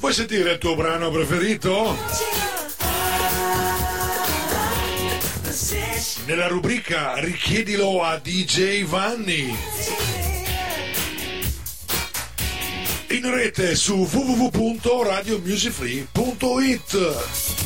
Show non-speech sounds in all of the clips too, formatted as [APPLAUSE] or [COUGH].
Vuoi sentire il tuo brano preferito? Nella rubrica Richiedilo a DJ Vanni. In rete su www.radiomusicfree.it.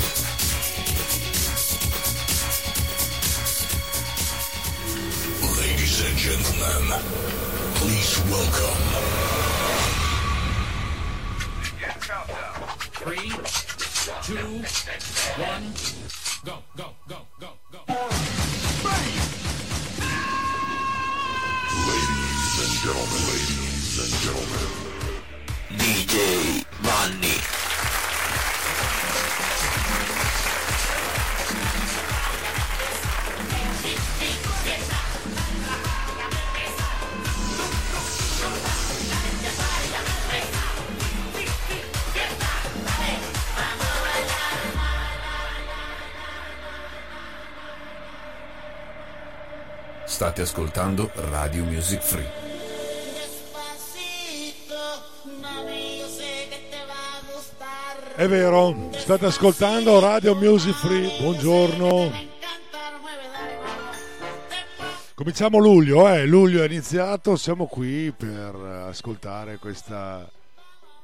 two, one, go, go, go, go, ascoltando Radio Music Free. È vero, state ascoltando Radio Music Free. Buongiorno. Cominciamo luglio, eh? luglio è iniziato, siamo qui per ascoltare questa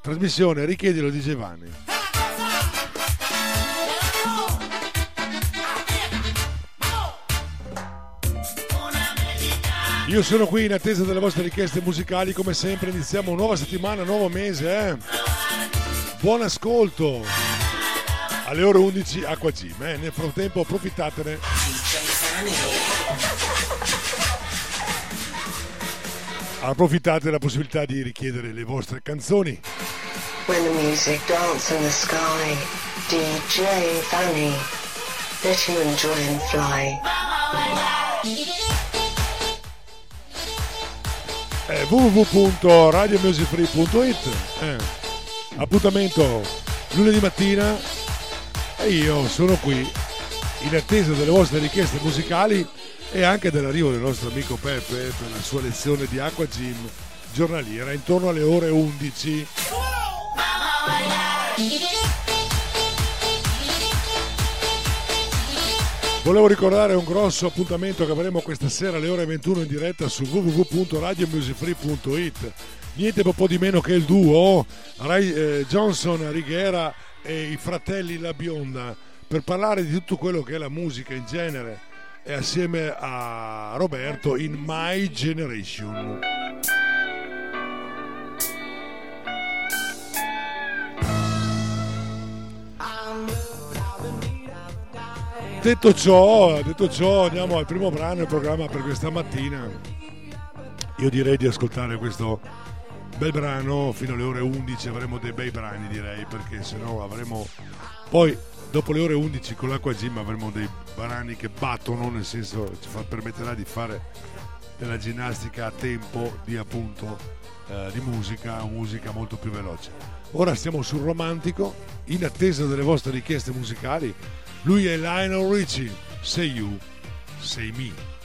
trasmissione. Richiedilo di Giovanni. Io sono qui in attesa delle vostre richieste musicali, come sempre iniziamo nuova settimana, nuovo mese. Eh? Buon ascolto! Alle ore 11 Acqua Gym, eh? nel frattempo approfittatene. Approfittate della possibilità di richiedere le vostre canzoni. When the music dance in the sky, DJ Fanny, let you enjoy and fly. Eh, www.radiomusicfree.it eh. Appuntamento lunedì mattina e io sono qui in attesa delle vostre richieste musicali e anche dell'arrivo del nostro amico Peppe per la sua lezione di Acqua Gym giornaliera intorno alle ore 11. Volevo ricordare un grosso appuntamento che avremo questa sera alle ore 21 in diretta su www.radiomusicfree.it. Niente po' di meno che il duo Ray, eh, Johnson Righiera e i fratelli La Bionda per parlare di tutto quello che è la musica in genere e assieme a Roberto in My Generation. Detto ciò, detto ciò, andiamo al primo brano del programma per questa mattina. Io direi di ascoltare questo bel brano fino alle ore 11, avremo dei bei brani direi, perché se no avremo poi dopo le ore 11 con l'acqua gym avremo dei brani che battono, nel senso ci fa, permetterà di fare della ginnastica a tempo di appunto eh, di musica, musica molto più veloce. Ora stiamo sul romantico, in attesa delle vostre richieste musicali. Lui è Lionel Richie, Say You, Say Me.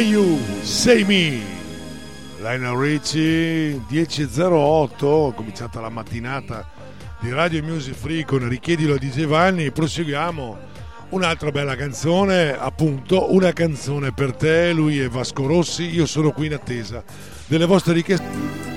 Say You, Say Me. Lionel Ricci 10.08, cominciata la mattinata di Radio Music Free con Richiedilo di Giovanni. Proseguiamo un'altra bella canzone, appunto, una canzone per te. Lui è Vasco Rossi. Io sono qui in attesa delle vostre richieste.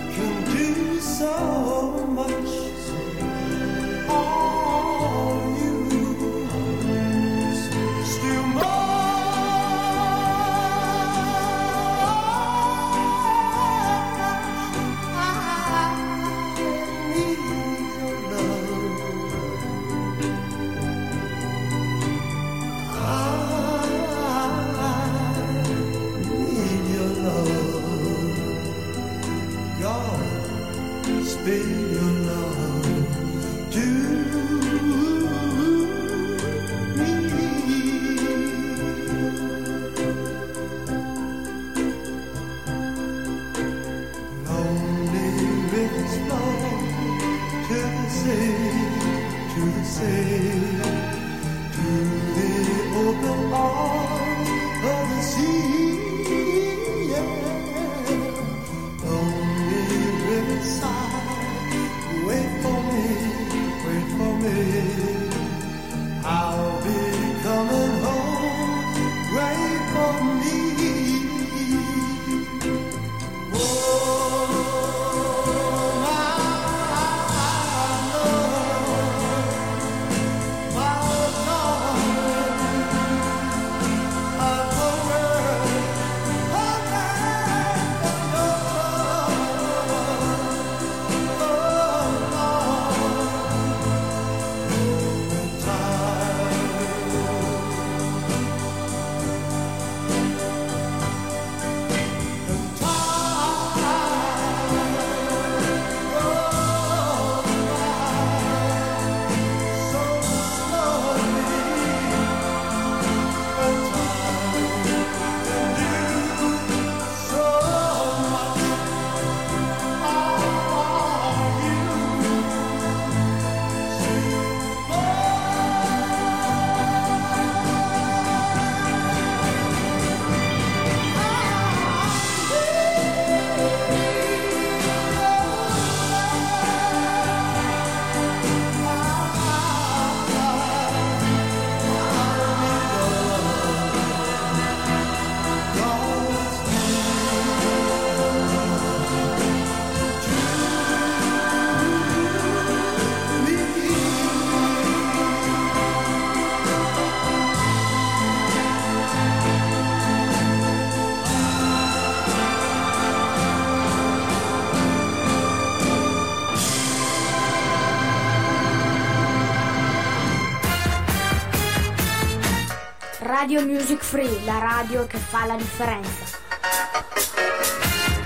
Radio Music Free, la radio che fa la differenza.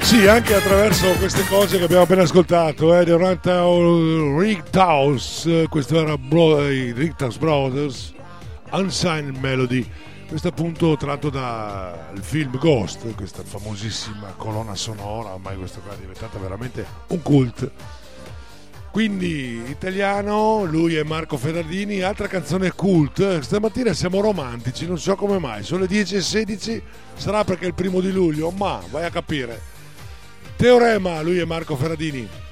Sì, anche attraverso queste cose che abbiamo appena ascoltato, eh, Rantau Rigtaus, questo era Bro- i Rigtaus Brothers, Unsigned Melody, questo appunto tratto dal film Ghost, questa famosissima colonna sonora, ormai questa qua è diventata veramente un cult. Quindi italiano, lui è Marco Ferrardini, altra canzone cult, stamattina siamo romantici, non so come mai, sono le 10.16, sarà perché è il primo di luglio, ma vai a capire. Teorema, lui è Marco Ferradini.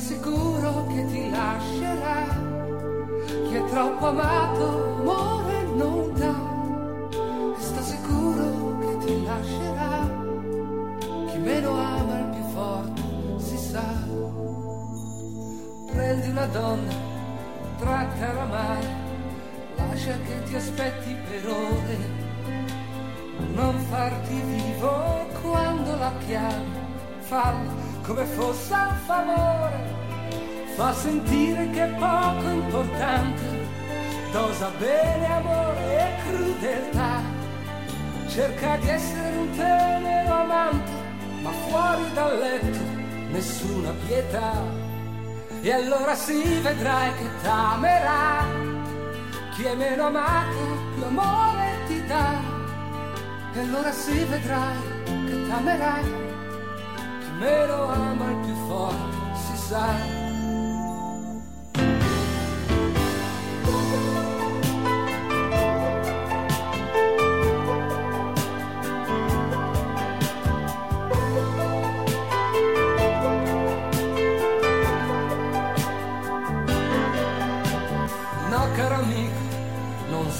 Sicuro che ti lascerà. Chi è troppo amato amore non dà. E sta sicuro che ti lascerà. Chi meno ama il più forte si sa. Prendi una donna, trattala male, lascia che ti aspetti per ore. Non farti vivo quando la chiami, fallo come fosse un favore, fa sentire che è poco importante, dosa bene amore e crudeltà, cerca di essere un tenero amante, ma fuori dal letto nessuna pietà, e allora si vedrai che t'amerà, chi è meno amato più amore ti dà, e allora si vedrai che t'amerà meno ama il più forte, si sa.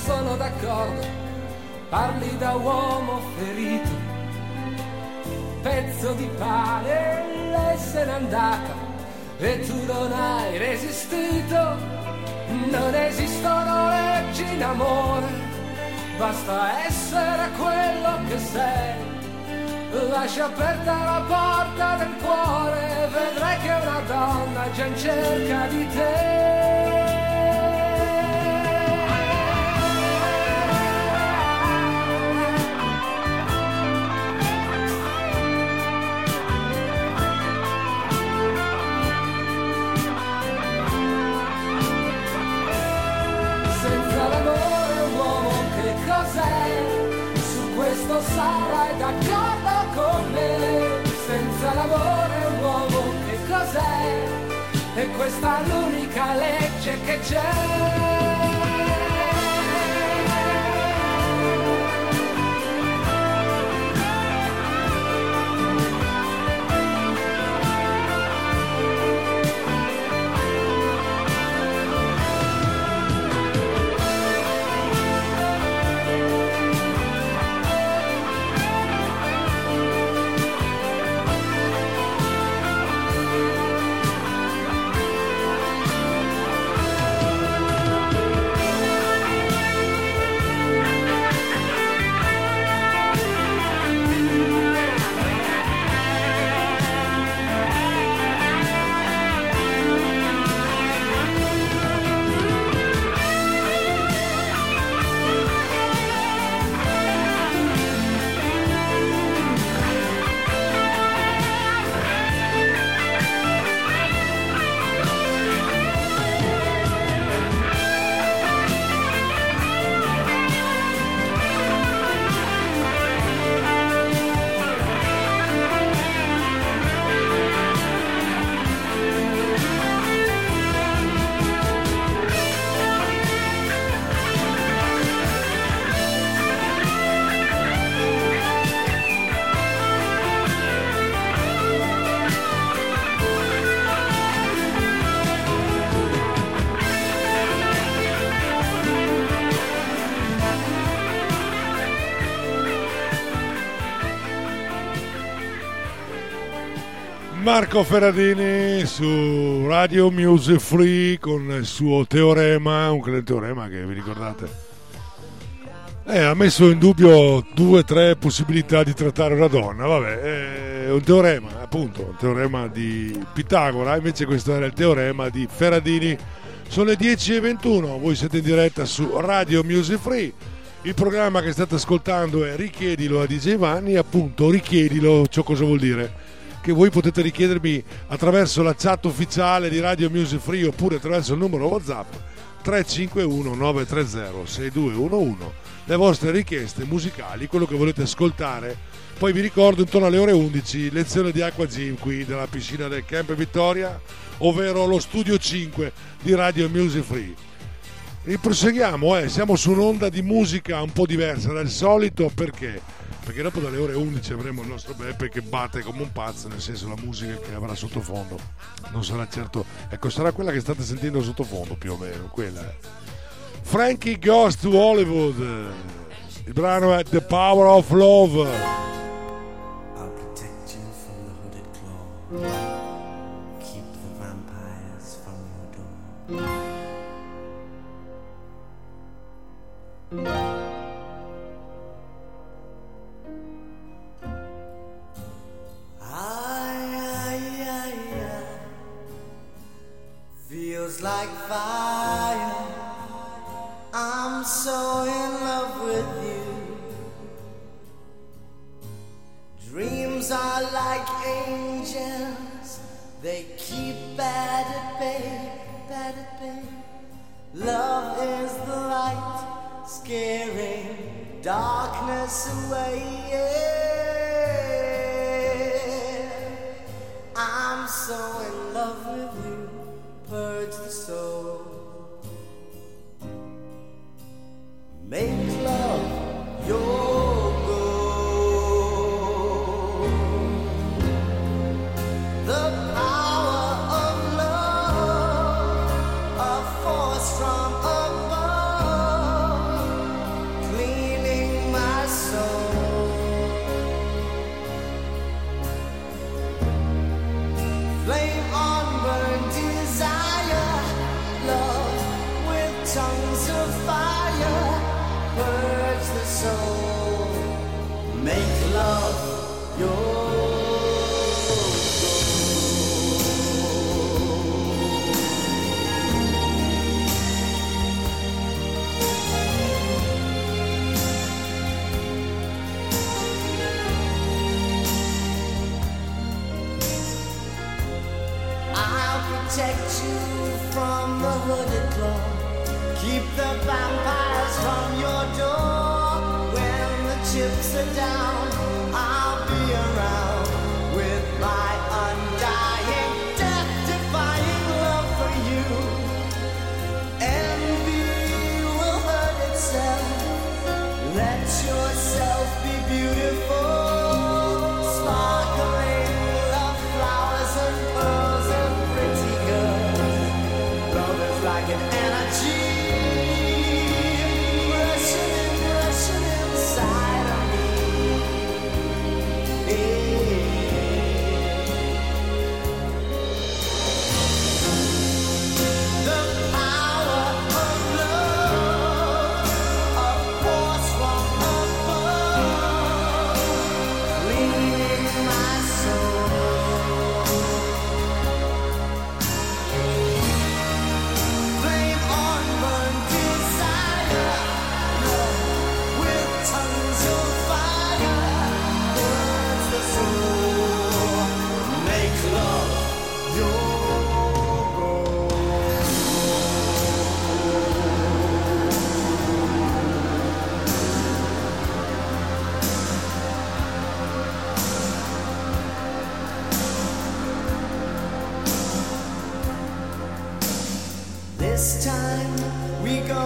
Sono d'accordo, parli da uomo ferito pezzo di pane, lei se n'è andata e tu non hai resistito. Non esistono leggi in amore, basta essere quello che sei. Lascia aperta la porta del cuore, vedrai che una donna già in cerca di te. D'accordo con me. Senza l'amore un uomo che cos'è? E questa è l'unica legge che c'è. Marco Ferradini su Radio Music Free con il suo teorema, un teorema che vi ricordate eh, ha messo in dubbio due o tre possibilità di trattare una donna. Vabbè, è un teorema, appunto, un teorema di Pitagora, invece questo era il teorema di Ferradini. Sono le 10.21, voi siete in diretta su Radio Music Free. Il programma che state ascoltando è Richiedilo a DJ Vanni, appunto, richiedilo, ciò cosa vuol dire? Che voi potete richiedermi attraverso la chat ufficiale di Radio Music Free oppure attraverso il numero WhatsApp 351 930 6211 le vostre richieste musicali, quello che volete ascoltare. Poi vi ricordo intorno alle ore 11 lezione di acqua gym qui dalla piscina del Camp Vittoria, ovvero lo studio 5 di Radio Music Free. E proseguiamo, eh, siamo su un'onda di musica un po' diversa dal solito perché? Perché dopo dalle ore 11 avremo il nostro Beppe che batte come un pazzo, nel senso la musica che avrà sottofondo. Non sarà certo, ecco, sarà quella che state sentendo sottofondo più o meno, quella. Frankie Goes to Hollywood. Il brano è The Power of Love.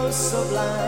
We go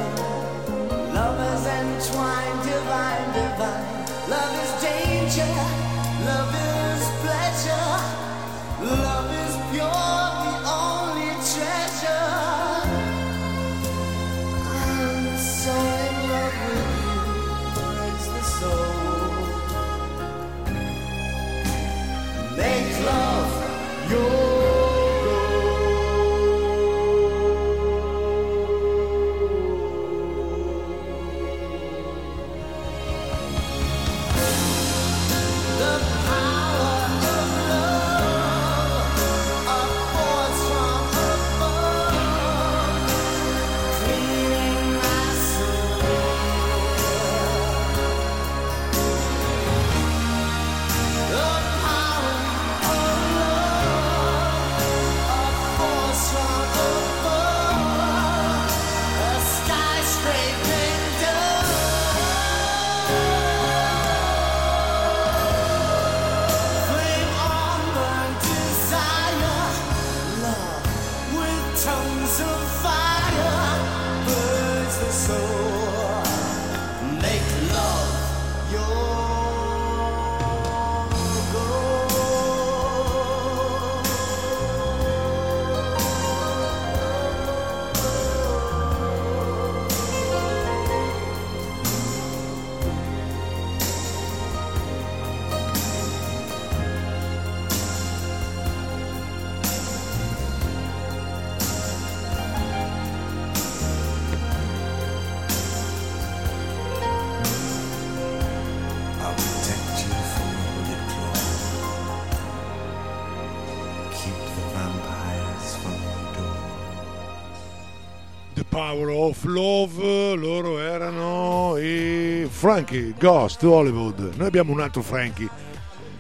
Love, loro erano i Frankie Ghost Hollywood. Noi abbiamo un altro Frankie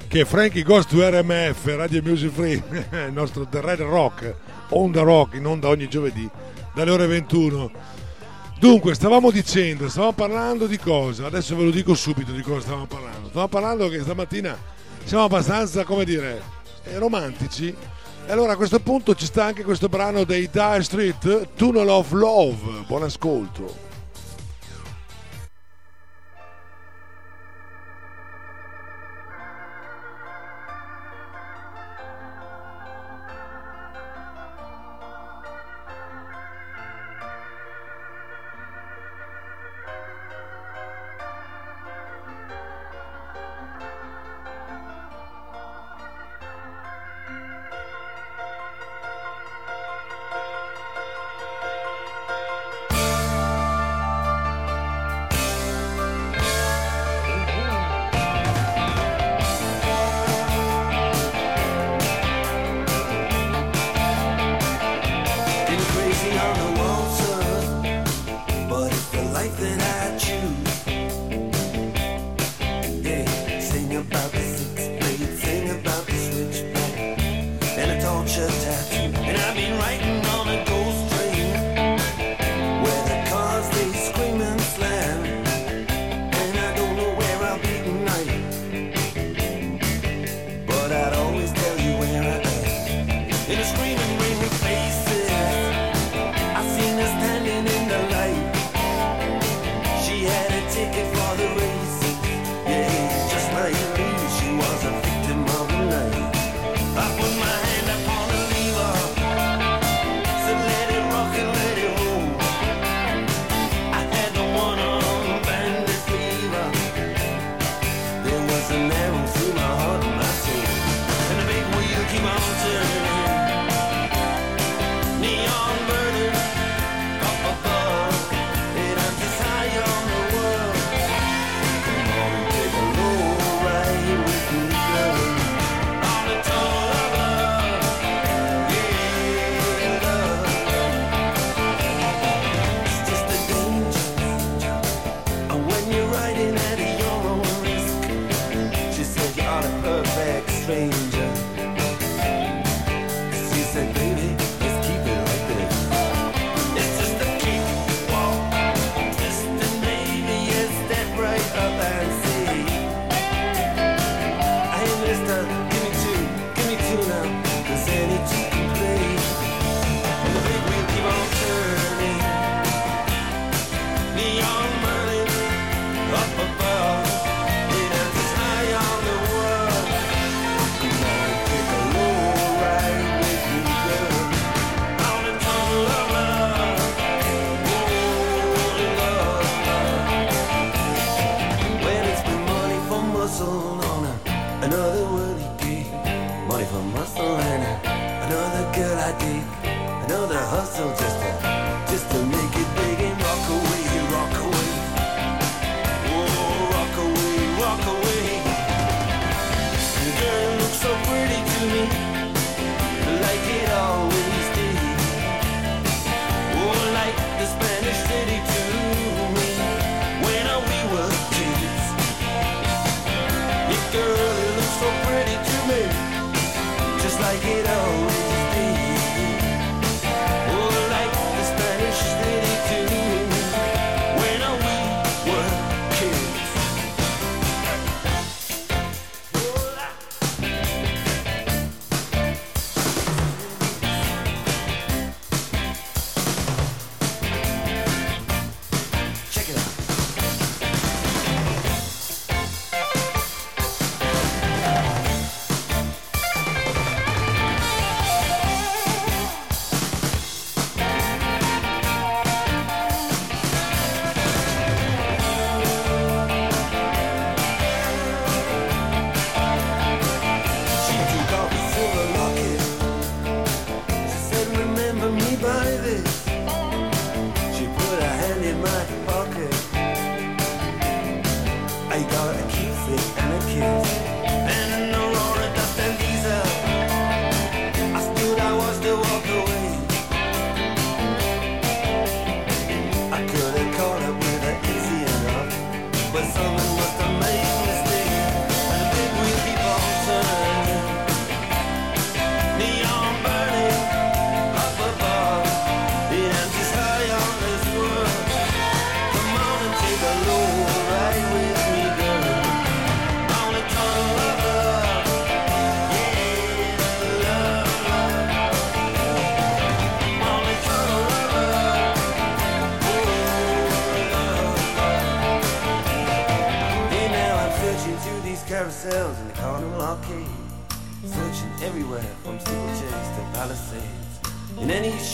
che è Frankie Ghost RMF, Radio Music Free, [LAUGHS] il nostro The Red Rock, Onda rock in onda ogni giovedì dalle ore 21. Dunque, stavamo dicendo, stavamo parlando di cosa? Adesso ve lo dico subito di cosa stavamo parlando. Stavamo parlando che stamattina siamo abbastanza, come dire, eh, romantici e allora a questo punto ci sta anche questo brano dei Dire Street, Tunnel of Love. Buon ascolto.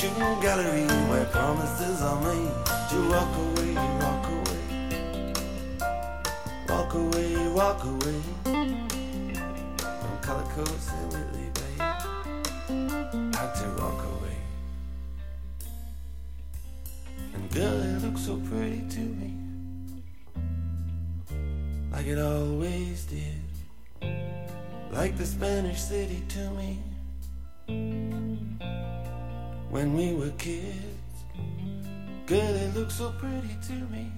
Shooting gallery where promises are made. To walk away, walk away, walk away, walk away. From color coats and Whitley Bay. Had to walk away. And girl, it looks so pretty to me, like it always did, like the Spanish city to me when we were kids. Girl, it looked so pretty to me,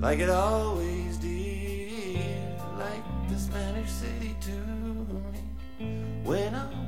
like it always did, like the Spanish city to me when I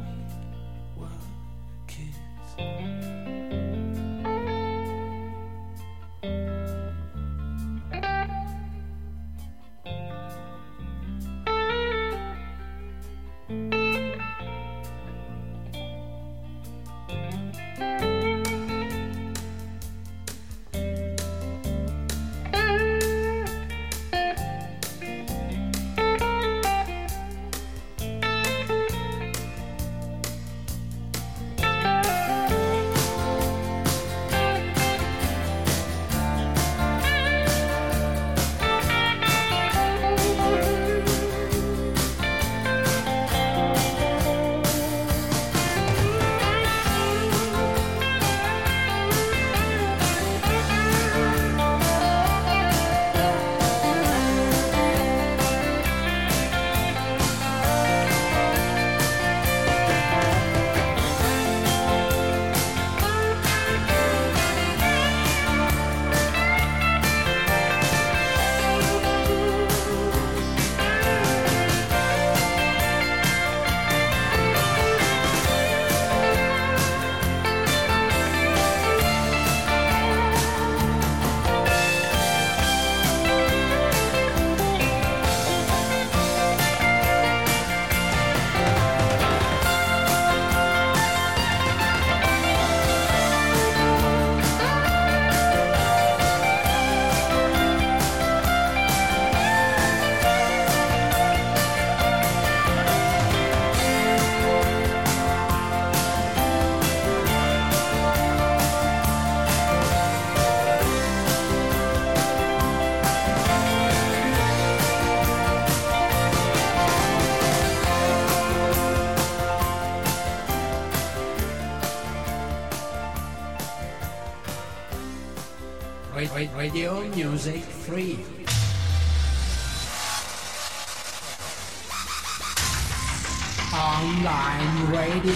Radio Music Free. Online Radio.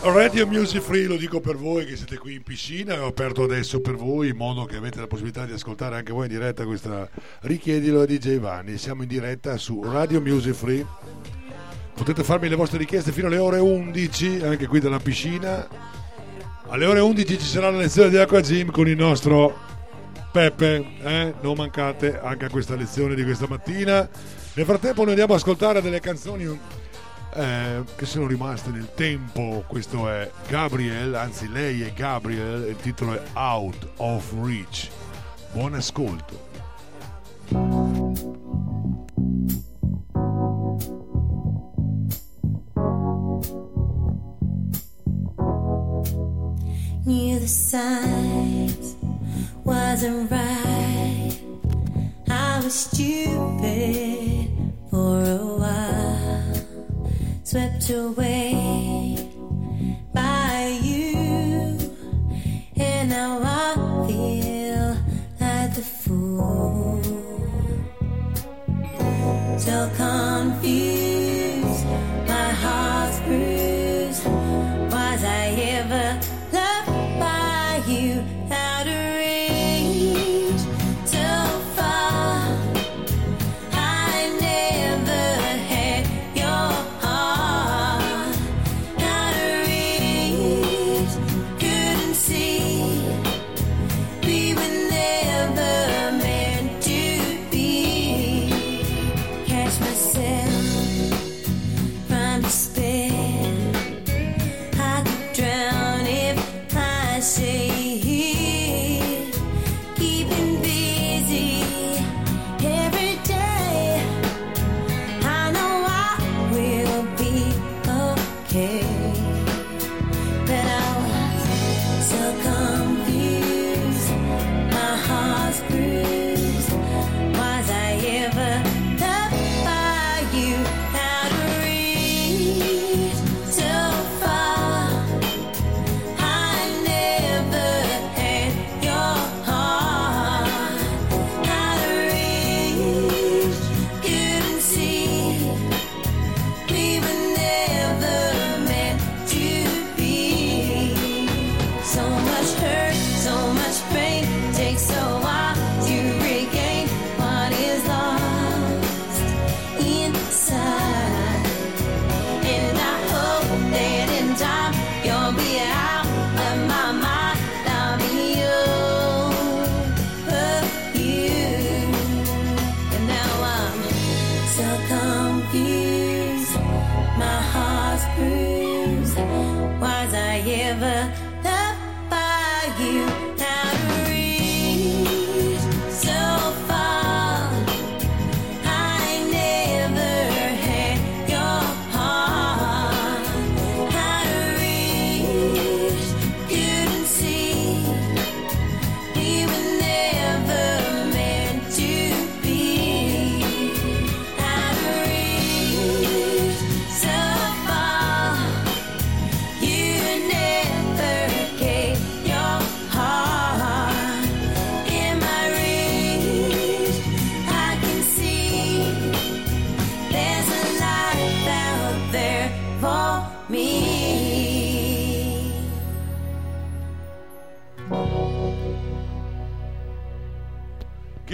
Radio Music Free lo dico per voi che siete qui in piscina, ho aperto adesso per voi in modo che avete la possibilità di ascoltare anche voi in diretta questa richiedilo a DJ Vanni. Siamo in diretta su Radio Music Free. Potete farmi le vostre richieste fino alle ore 11 anche qui dalla piscina. Alle ore 11 ci sarà la lezione di Acqua Gym con il nostro Peppe, eh? non mancate anche a questa lezione di questa mattina. Nel frattempo noi andiamo ad ascoltare delle canzoni eh, che sono rimaste nel tempo. Questo è Gabriel, anzi lei è Gabriel, il titolo è Out of Reach. Buon ascolto. Knew the signs wasn't right. I was stupid for a while, swept away by you, and now I feel like the fool. So confused, my heart's bruised. Was I ever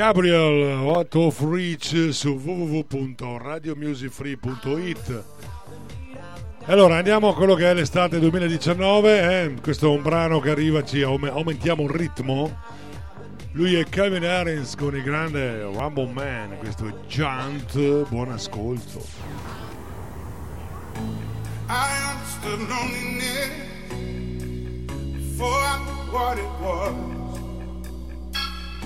Gabriel What of Reach su www.radiomusicfree.it allora andiamo a quello che è l'estate 2019 eh? questo è un brano che arriva ci aumentiamo il ritmo. Lui è Kevin Harris con il grande Rumble Man questo è Junt buon ascolto. I understood loneliness before I what it was.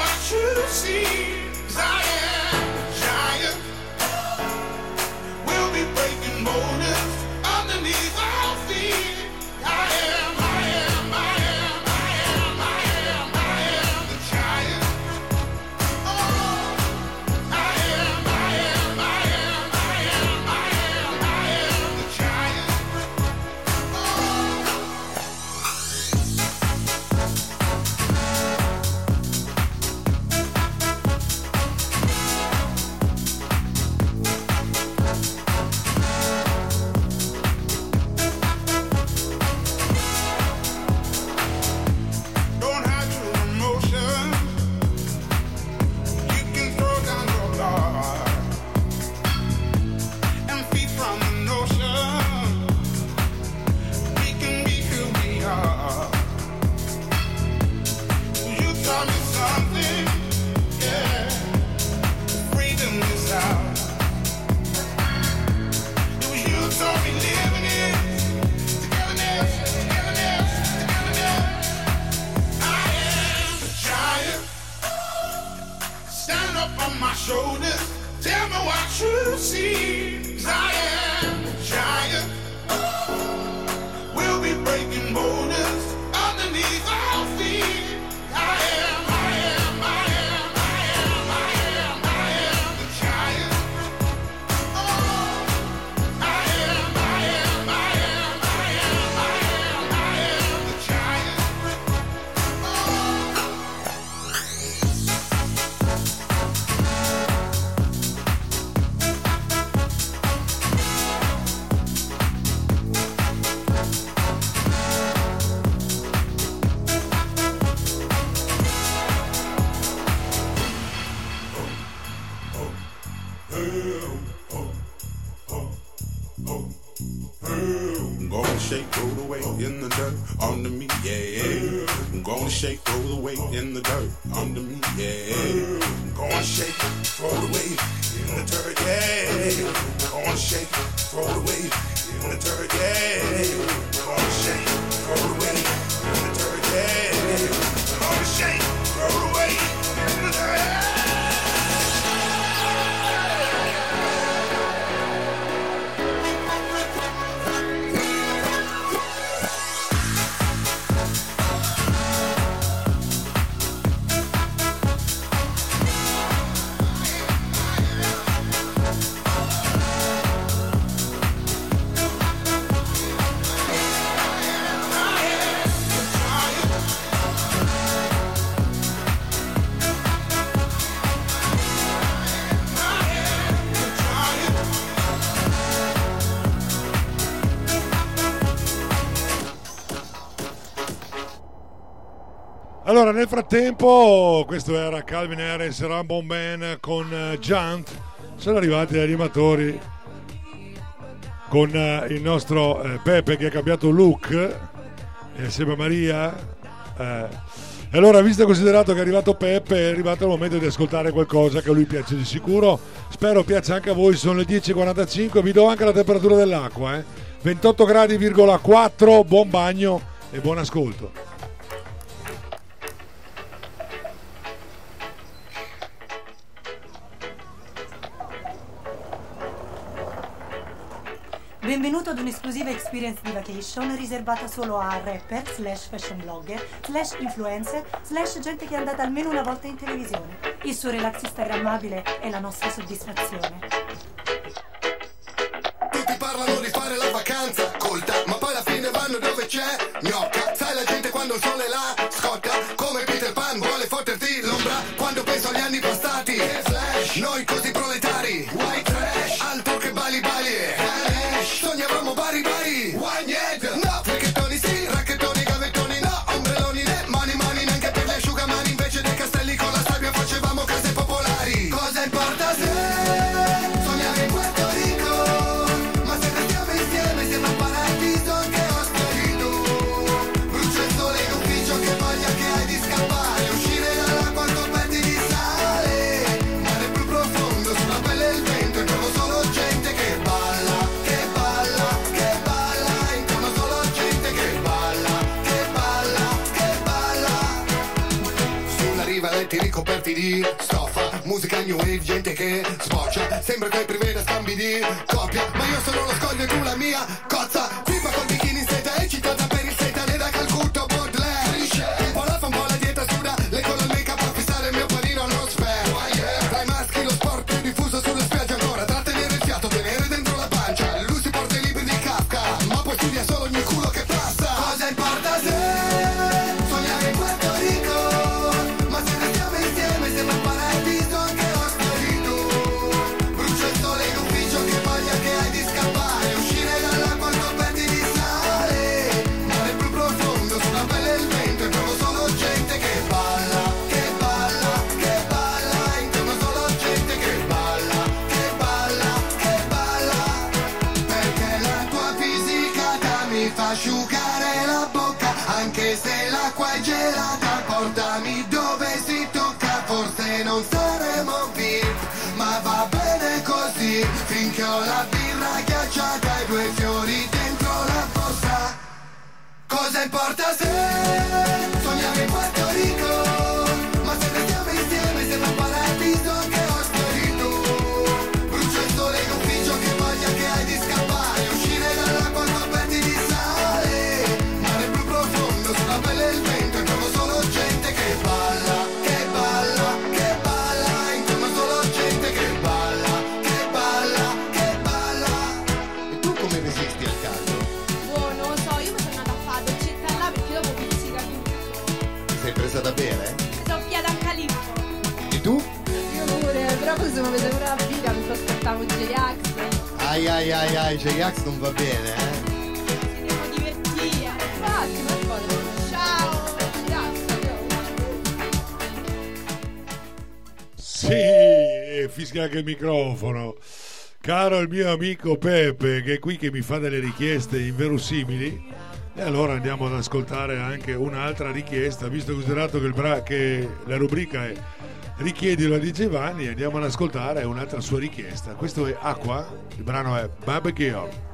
what you see. I am. Allora, nel frattempo, questo era Calvin Harris e Rambo Man con eh, Giant. Sono arrivati gli animatori con eh, il nostro eh, Pepe che ha cambiato look e assieme a Maria. E allora, visto e considerato che è arrivato Peppe, è arrivato il momento di ascoltare qualcosa che a lui piace di sicuro. Spero piaccia anche a voi. Sono le 10.45. Vi do anche la temperatura dell'acqua: eh. 28 gradi,4. Buon bagno e buon ascolto. Benvenuto ad un'esclusiva experience di vacation riservata solo a rapper, slash fashion blogger, slash influencer, slash gente che è andata almeno una volta in televisione. Il suo relax instagrammabile è la nostra soddisfazione. Tutti parlano di fare la vacanza colta, ma poi alla fine vanno dove c'è gnocca. Sai la gente quando il sole la scotta, come Peter Pan vuole fotterti l'ombra quando penso agli anni passati. Noi così proletari, white ricoperti di stoffa Musica new wave, gente che sboccia. Sembra che preveda scambi di coppia Ma io sono lo scoglio e tu la mia cozza. Pipa col bikini in seta eccitata per importa se Sogniamo in Puerto Rico Ai ai ai, J-Ax non va bene, eh? Sì, fischia anche il microfono. Caro il mio amico Peppe, che è qui che mi fa delle richieste inverosimili. E allora andiamo ad ascoltare anche un'altra richiesta, visto considerato che, bra- che la rubrica è Richiedilo a di Giovanni, andiamo ad ascoltare un'altra sua richiesta. Questo è Acqua, il brano è Barbecue.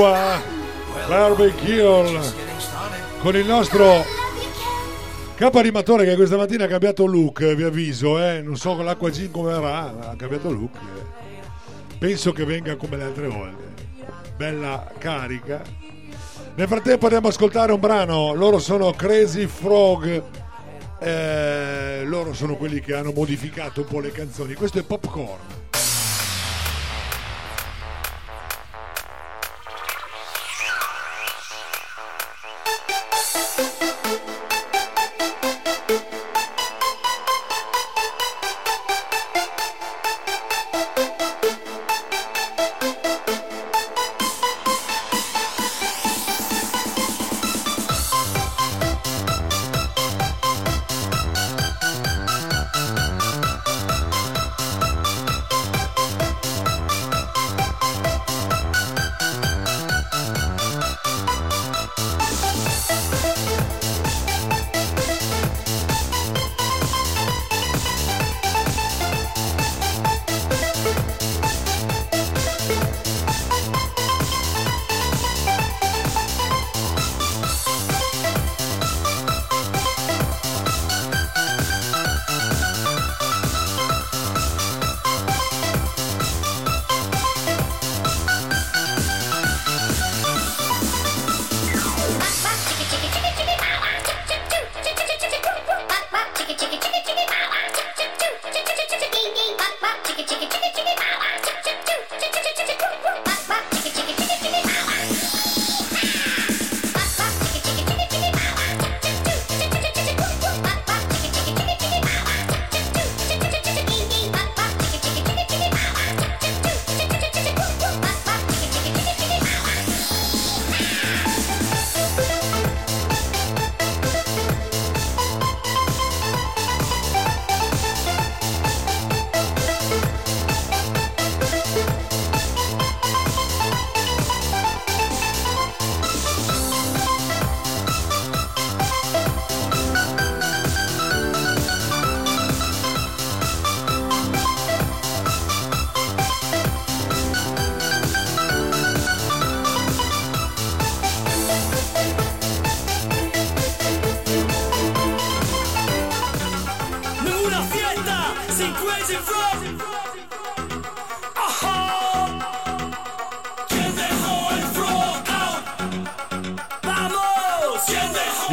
Aqua Barbecue con il nostro capo animatore che questa mattina ha cambiato look, vi avviso, eh? non so con l'acqua gin come verrà, ha cambiato look. Eh. Penso che venga come le altre volte. Bella carica. Nel frattempo andiamo ad ascoltare un brano, loro sono Crazy Frog. Eh, loro sono quelli che hanno modificato un po' le canzoni. Questo è popcorn.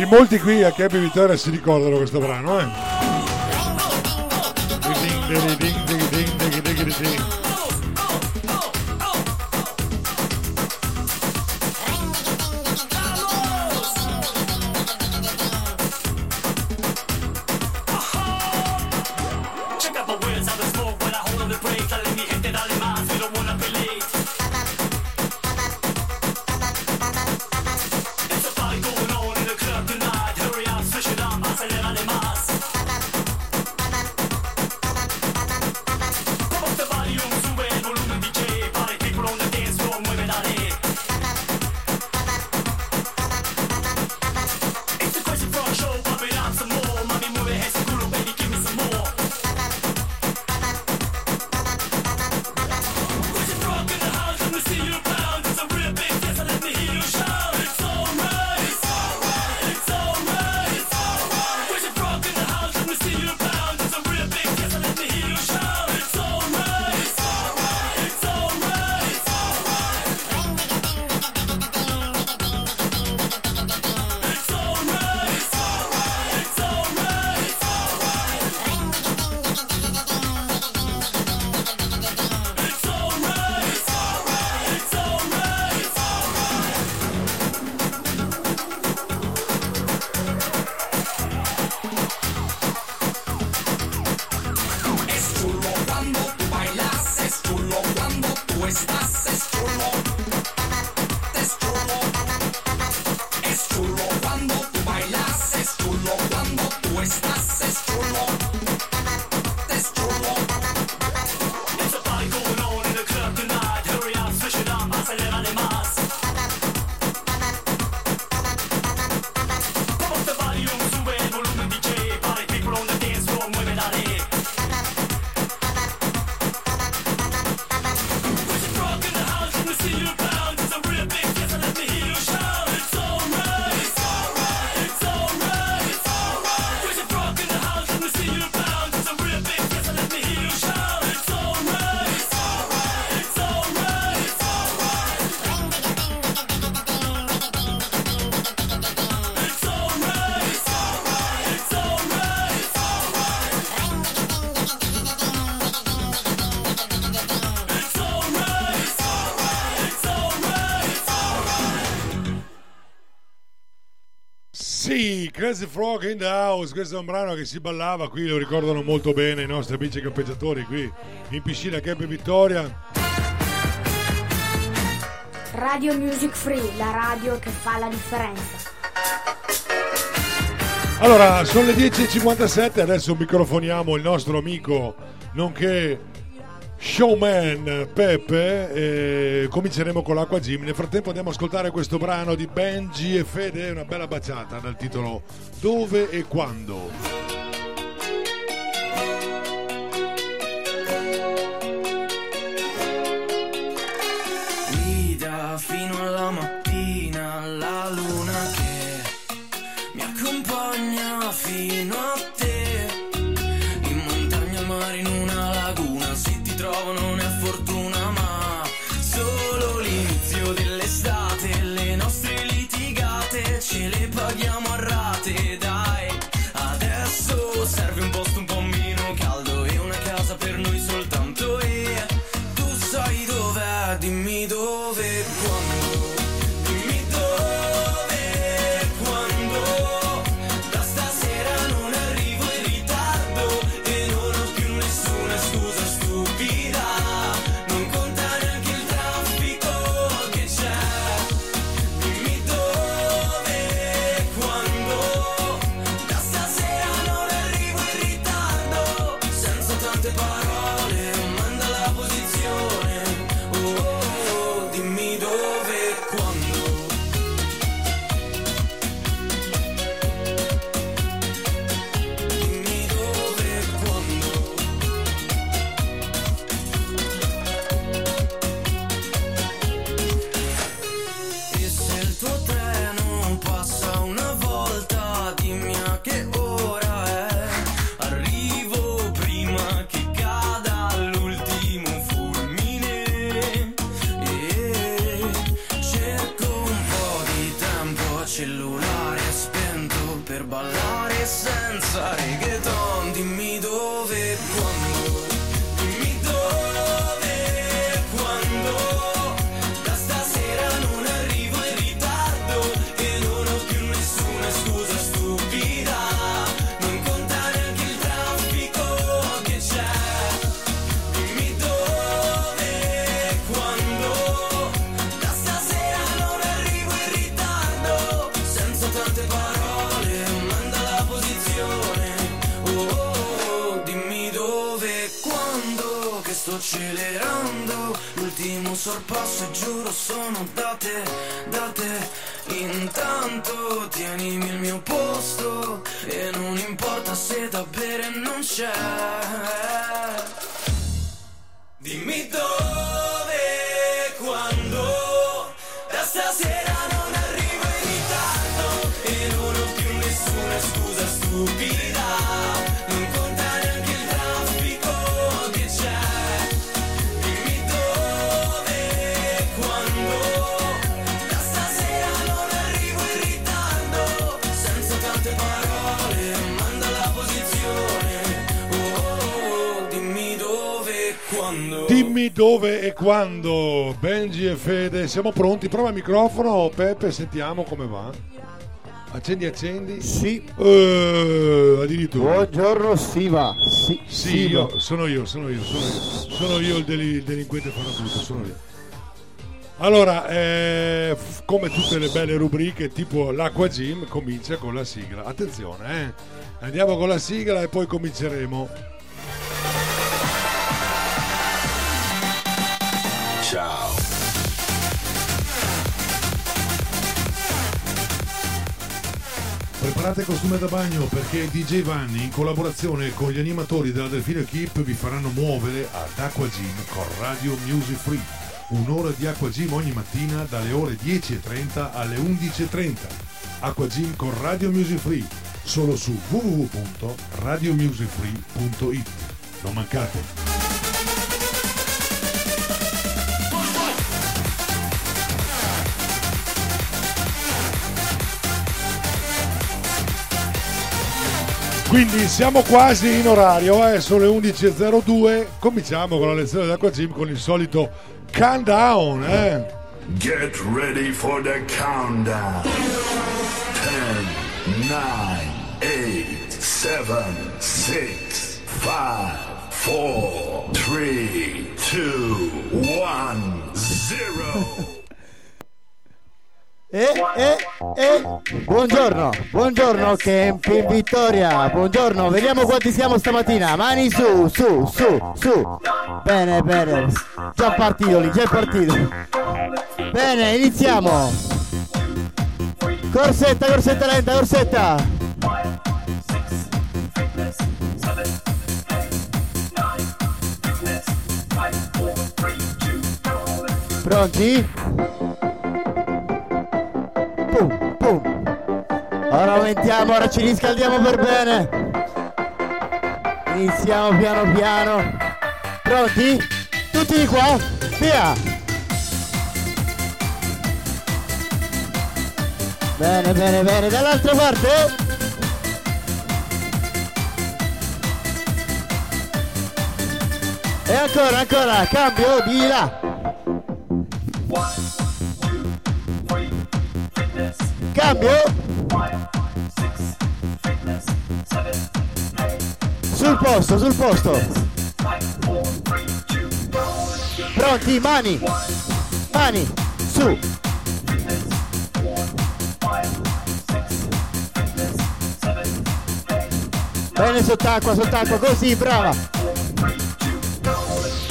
molti qui a Campi Vittoria si ricordano questo brano, eh. Crazy Frog in the House, questo è un brano che si ballava qui, lo ricordano molto bene i nostri amici campeggiatori qui in piscina Camp Vittoria. Radio Music Free, la radio che fa la differenza. Allora, sono le 10.57, adesso microfoniamo il nostro amico, nonché showman Peppe, e cominceremo con l'Acqua Gym. Nel frattempo andiamo a ascoltare questo brano di Benji e Fede, una bella baciata dal titolo Dove e quando. guida fino alla mattina la luna che mi accompagna fino a sono date, date. Intanto tienimi il mio posto. E non importa se da bere non c'è. Dimmi dove dove e quando, Benji e Fede, siamo pronti? Prova il microfono, Peppe, sentiamo come va. Accendi, accendi. Sì. Eh, addirittura. Buongiorno, si va. Sì, Sì, io, sono io, sono io, sono io. Sono io il, deli- il delinquente farabutto, sono io. Allora, eh, come tutte le belle rubriche, tipo l'Aqua Gym, comincia con la sigla. Attenzione, eh. Andiamo con la sigla e poi cominceremo. Ciao. Preparate costume da bagno perché DJ Vanni in collaborazione con gli animatori della Delfino Equip vi faranno muovere ad Aqua Gym con Radio Music Free. Un'ora di Aqua Gym ogni mattina dalle ore 10.30 alle 11.30. Aqua Gym con Radio Music Free solo su www.radiomusicfree.it. Non mancate! Quindi siamo quasi in orario, eh? sono le 11.02, cominciamo con la lezione dell'Acqua Gym con il solito countdown. Eh? Get ready for the countdown. 10, 9, 8, 7, 6, 5, 4, 3, 2, 1, 0. Eh, eh, eh. Buongiorno, buongiorno Camping Vittoria, buongiorno, vediamo quanti siamo stamattina, mani su, su, su, su, bene, bene, già partito lì, già è partito, bene, iniziamo, corsetta, corsetta lenta, corsetta, pronti? Pum, pum. Ora aumentiamo, ora ci riscaldiamo per bene. Iniziamo piano piano. Pronti? Tutti di qua? Via! Bene, bene, bene. Dall'altra parte? E ancora, ancora, cambio di là. Cambio. Sul posto, sul posto. Pronti, mani. Mani, su. Bene sott'acqua, sott'acqua, così, brava.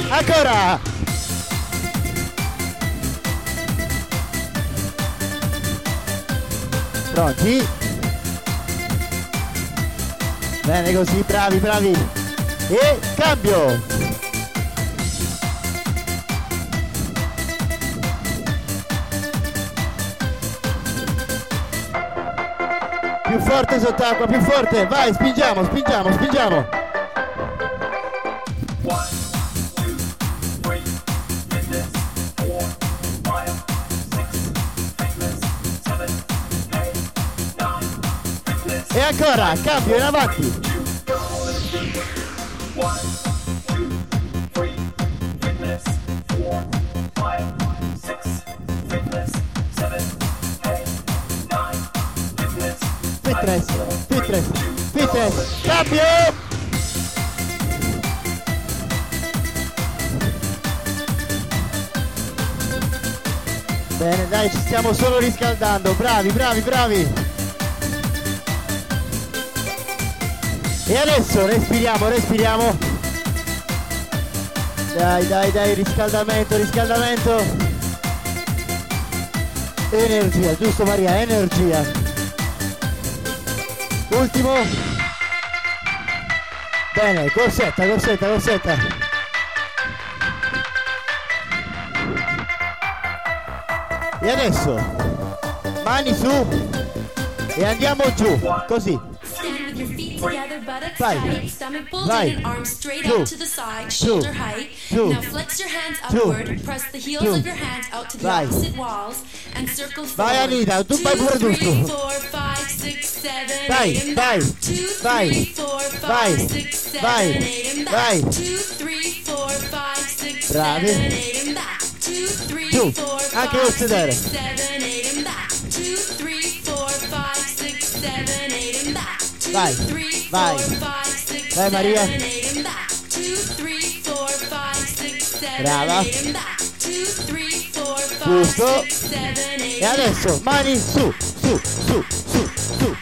Ancora. Pronti? Bene così, bravi, bravi. E cambio. Più forte sott'acqua, più forte. Vai, spingiamo, spingiamo, spingiamo. Ancora, cambio in avanti. Fitness, fitness, fitness, cambio! Bene, dai, ci stiamo solo riscaldando. Bravi, bravi, bravi. E adesso respiriamo, respiriamo. Dai, dai, dai, riscaldamento, riscaldamento. Energia, giusto Maria, energia. Ultimo. Bene, corsetta, corsetta, corsetta. E adesso mani su e andiamo giù, così. Together, buttocks Vai. tight, stomach pulled Vai. in, arms straight Two. out to the side, Two. shoulder height. Two. Now flex your hands Two. upward, press the heels Two. of your hands out to the Vai. opposite walls, and circle Vai forward. Anita, tu vai pure Two, tu. three, four, five, six, seven, Vai, eight, and vai, back. Two, vai, three, four, vai, five, six, seven, vai, eight, and back. vai. Two, three, four, five, six, Bravi. seven, eight, and back. Two, three, Giù, four, anche five, col sedere. six, seven, eight, and back. Two, three, four, five, six, seven, eight, and back. Two, Vai, three, vai. Vai, Maria. Brava. Giusto. E adesso mani su, su, su, su, su.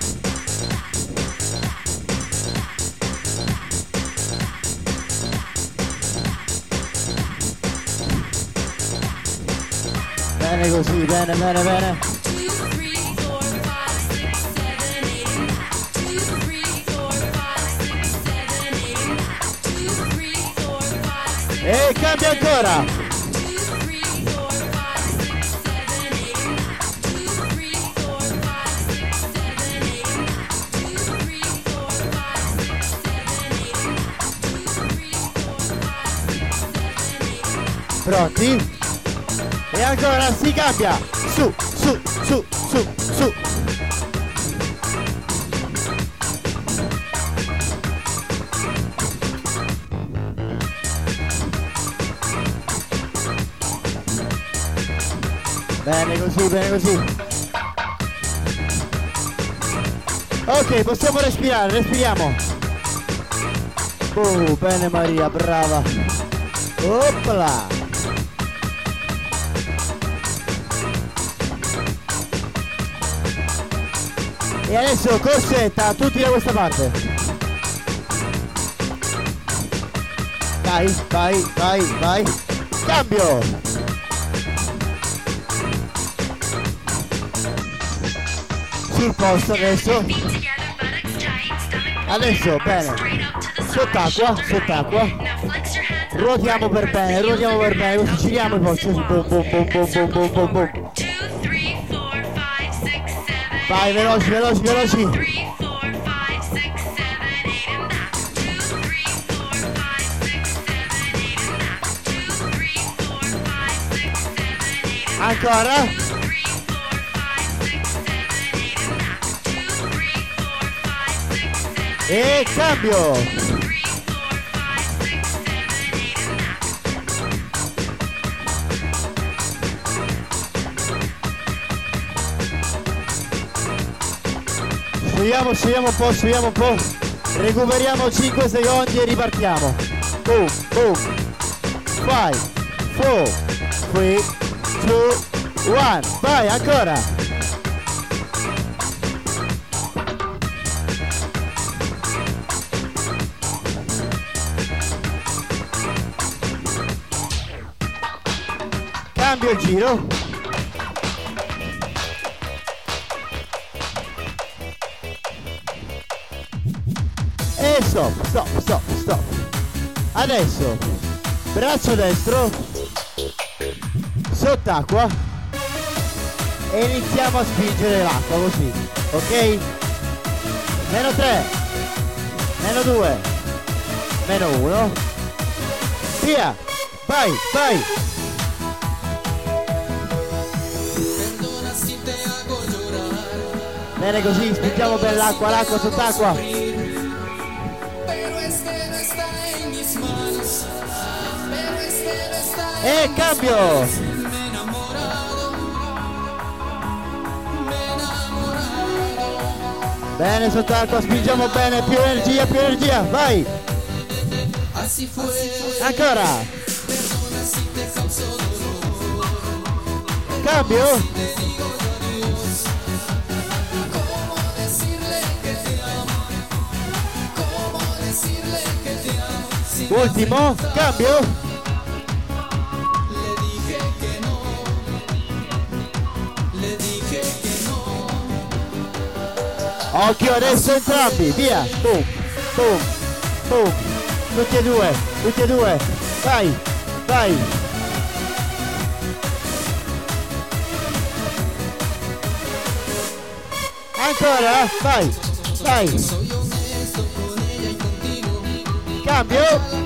Bene così, bene, bene, bene. E cambia ancora. Pronti? E ancora si cambia. Su, su, su, su, su. Bene così, bene così. Ok, possiamo respirare, respiriamo. Oh, bene Maria, brava. Oppla. E adesso corsetta, tutti da questa parte. Vai, vai, vai, vai. Cambio. Sul posto adesso. Adesso, bene. Sott'acqua, sott'acqua. Ruotiamo per bene, ruotiamo per bene, così giriamo i polsi. Boom, boom, boom, boom, boom, boom, boom, boom. Vai, veloci, veloci, veloci. Ancora. E cambio. Suiamo, suiamo un po', suiamo un po'. Recuperiamo 5 secondi e ripartiamo. Boom, boom. 5, 4, 3, 2, 1. Vai, ancora. Il giro. E stop, stop, stop, stop. Adesso, braccio destro, sott'acqua e iniziamo a spingere l'acqua così, ok? Meno 3, meno 2, meno 1, via, vai, vai. Bene così, spingiamo per l'acqua, l'acqua sott'acqua. E cambio. Bene sott'acqua, spingiamo bene, più energia, più energia, vai. Ancora. Cambio. Ultimo, cambio. Le dije que no. Le dije que no. Occhio adesso entrambi, via. Boom, boom, boom. Tutti e due, tutti e due. Vai, vai. Ancora, vai, vai. Cambio.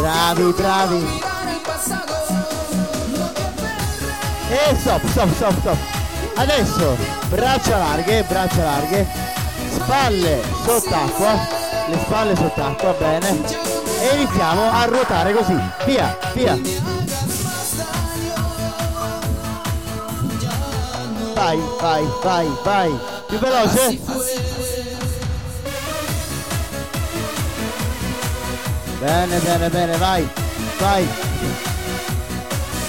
Bravi, bravi. E stop, stop, stop, stop. Adesso braccia larghe, braccia larghe, spalle sott'acqua, le spalle sott'acqua, bene. E iniziamo a ruotare così. Via, via. Vai, vai, vai, vai. Più veloce. Bene, bene, bene, vai, vai.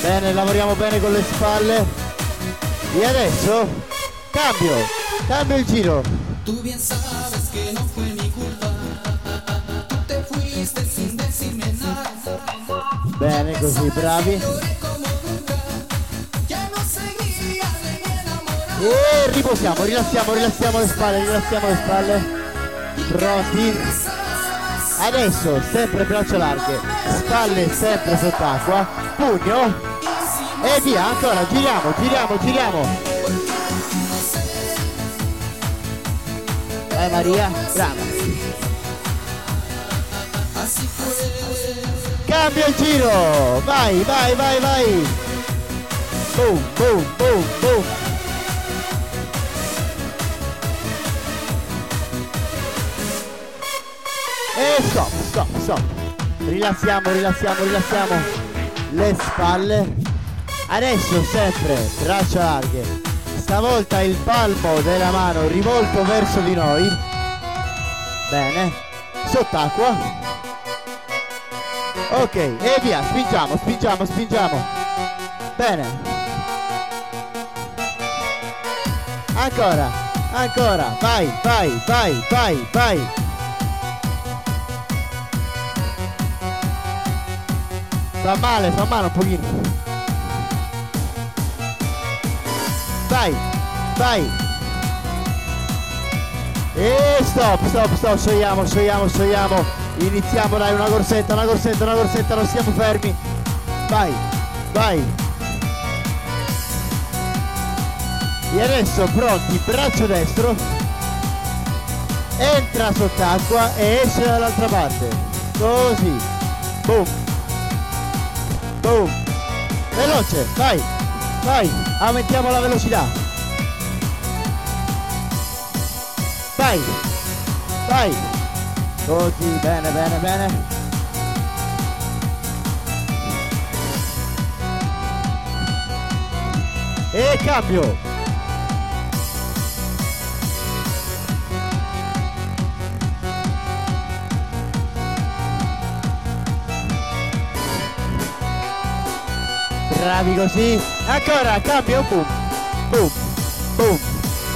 Bene, lavoriamo bene con le spalle. E adesso cambio, cambio il giro. Tú bien sabes que no fue mi culpa. Tú te fuiste sin decirme nada. Bene, così, bravi. E riposiamo, rilassiamo, rilassiamo le spalle, rilassiamo le spalle. Pronti? Adesso sempre braccia larghe, spalle sempre sott'acqua, pugno e via, ancora, giriamo, giriamo, giriamo. Vai Maria, brava. Cambio il giro, vai, vai, vai, vai. Boom, boom, boom, boom. Stop, stop, stop. Rilassiamo, rilassiamo, rilassiamo le spalle. Adesso sempre braccia larghe. Stavolta il palmo della mano rivolto verso di noi. Bene. Sott'acqua. Ok, e via, spingiamo, spingiamo, spingiamo. Bene. Ancora, ancora, vai, vai, vai, vai, vai. Fa male, fa male un pochino. Vai, vai. E stop, stop, stop, sciogliamo, sciogliamo, sciogliamo. Iniziamo, dai, una corsetta, una corsetta, una corsetta, non stiamo fermi. Vai, vai. E adesso pronti, braccio destro. Entra sott'acqua e esce dall'altra parte. Così. Boom. Boom. Veloce, vai. Vai, aumentiamo la velocità. Vai. Vai. Così, bene, bene, bene. E cambio. Bravi così. Ancora, cambio. Boom. Boom. Boom.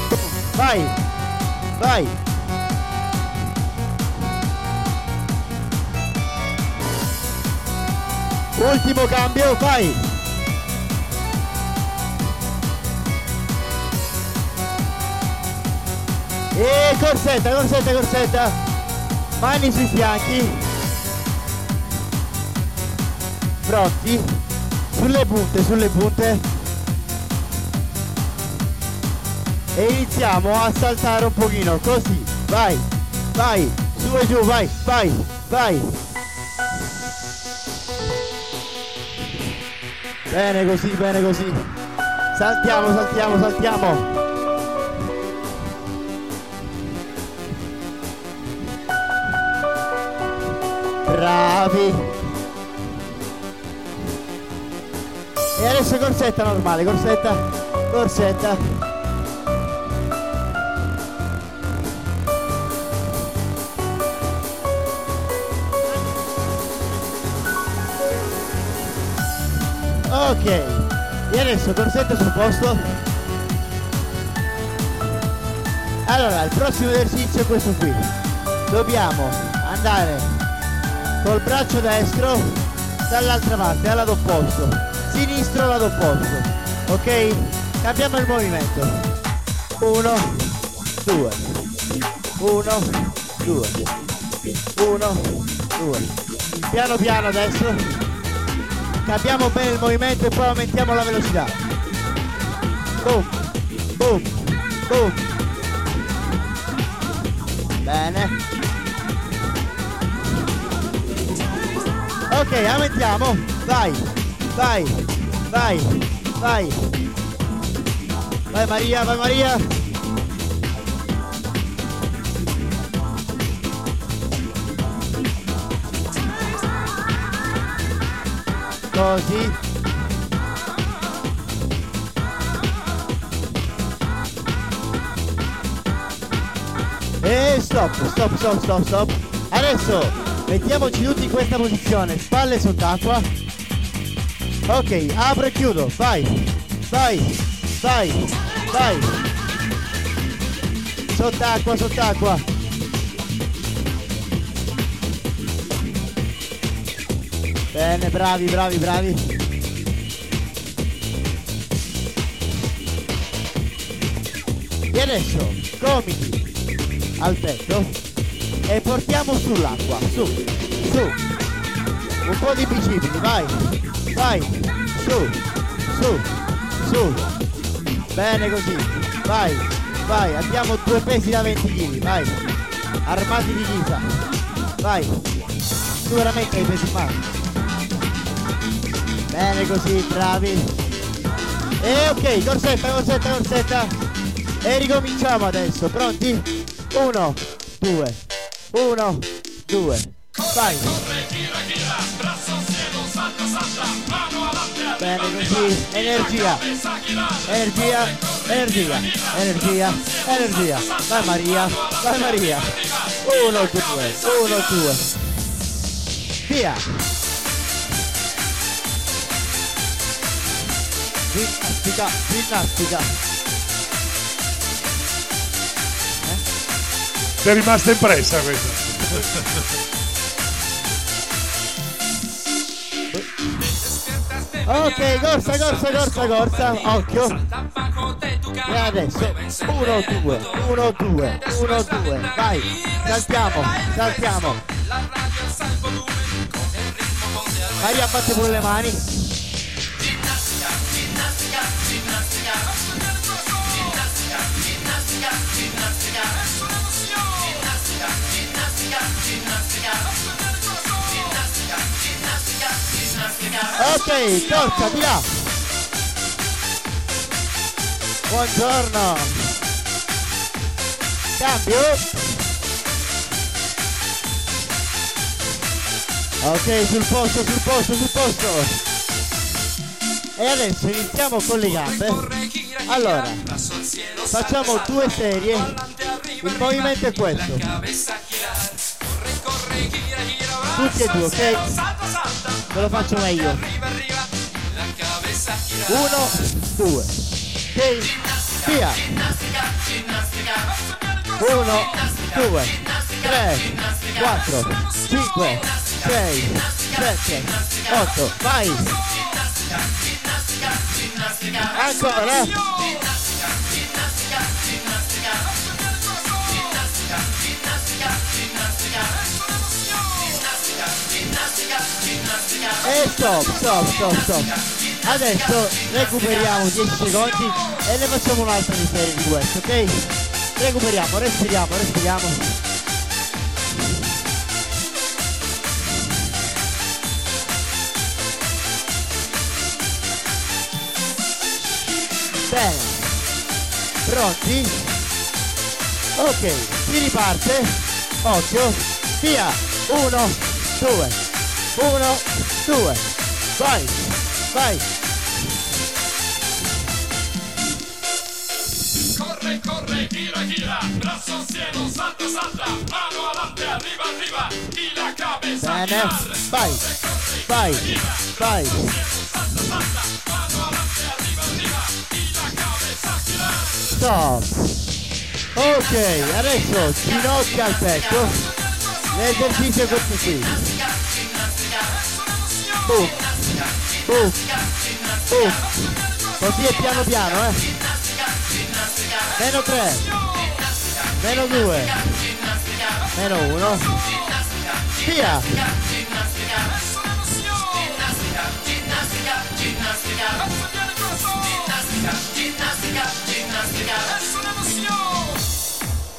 Boom. Vai. Vai. Ultimo cambio, vai. E corsetta, corsetta, corsetta. Mani sui fianchi. Pronti? Sulle punte, sulle punte. E iniziamo a saltare un pochino, così. Vai, vai, su e giù, vai, vai, vai. Bene così, bene così. Saltiamo, saltiamo, saltiamo. Bravi. E adesso corsetta normale, corsetta, corsetta. Ok, e adesso corsetta sul posto. Allora, il prossimo esercizio è questo qui. Dobbiamo andare col braccio destro dall'altra parte, al lato opposto. Sinistro lato opposto. Ok? Cambiamo il movimento. Uno, due. Uno, due. Uno, due. Piano piano adesso. Cambiamo bene il movimento e poi aumentiamo la velocità. Boom, boom, boom. Bene. Ok, aumentiamo. Vai, vai, vai, vai. Vai Maria, vai Maria. Così. E stop, stop, stop, stop, stop. Adesso mettiamoci tutti in questa posizione, spalle sott'acqua. Ok, apro e chiudo, vai, vai, vai, vai. Sott'acqua, sott'acqua. Bene, bravi, bravi, bravi. E adesso gomiti al petto e portiamo sull'acqua, su, su. Un po' di bicipiti, vai, vai, su, su, su. Bene così, vai, vai, abbiamo due pesi da 20 kg, vai. Armati di ghisa, vai. Tu veramente hai pesi in mano. Bene così, bravi. E ok, corsetta, corsetta, corsetta. E ricominciamo adesso, pronti? Uno, due, uno, due, vai. Bene così, energia, energia, energia, energia, energia, vai Maria, vai Maria, uno, due, uno, due, via, ginnastica, ginnastica, Ti è rimasta impressa questa. [LAUGHS] ok, corsa, corsa, corsa, corsa, occhio, e adesso, uno, due, uno, due, uno, due, vai, saltiamo, saltiamo, Maria batte pure le mani, ok, corsa, di là, buongiorno, cambio, ok, sul posto, sul posto, sul posto, e adesso iniziamo con le gambe, allora, facciamo due serie, il movimento è questo, tutti e due, ok? Ve lo faccio meglio. Uno, due, ok? Via! Uno, due, tre, quattro, cinque, sei, sette, otto, vai! Ancora! E stop, stop, stop, stop. Adesso recuperiamo 10 secondi e ne facciamo un'altra di serie di questo, ok? Recuperiamo, respiriamo, respiriamo. Bene. Pronti? Ok, si riparte. Occhio. Via. Uno, due, uno, due, vai, vai. Corre, corre, gira, gira, brazo al cielo, salta, salta, mano adelante, arriba, arriba, y la cabeza Bene, vai, vai, vai. Stop. Ok, adesso ginocchia al petto. L'esercizio è questo Boom, boom, boom. Così è piano piano, eh. Meno 3, meno 2, meno 1. Via.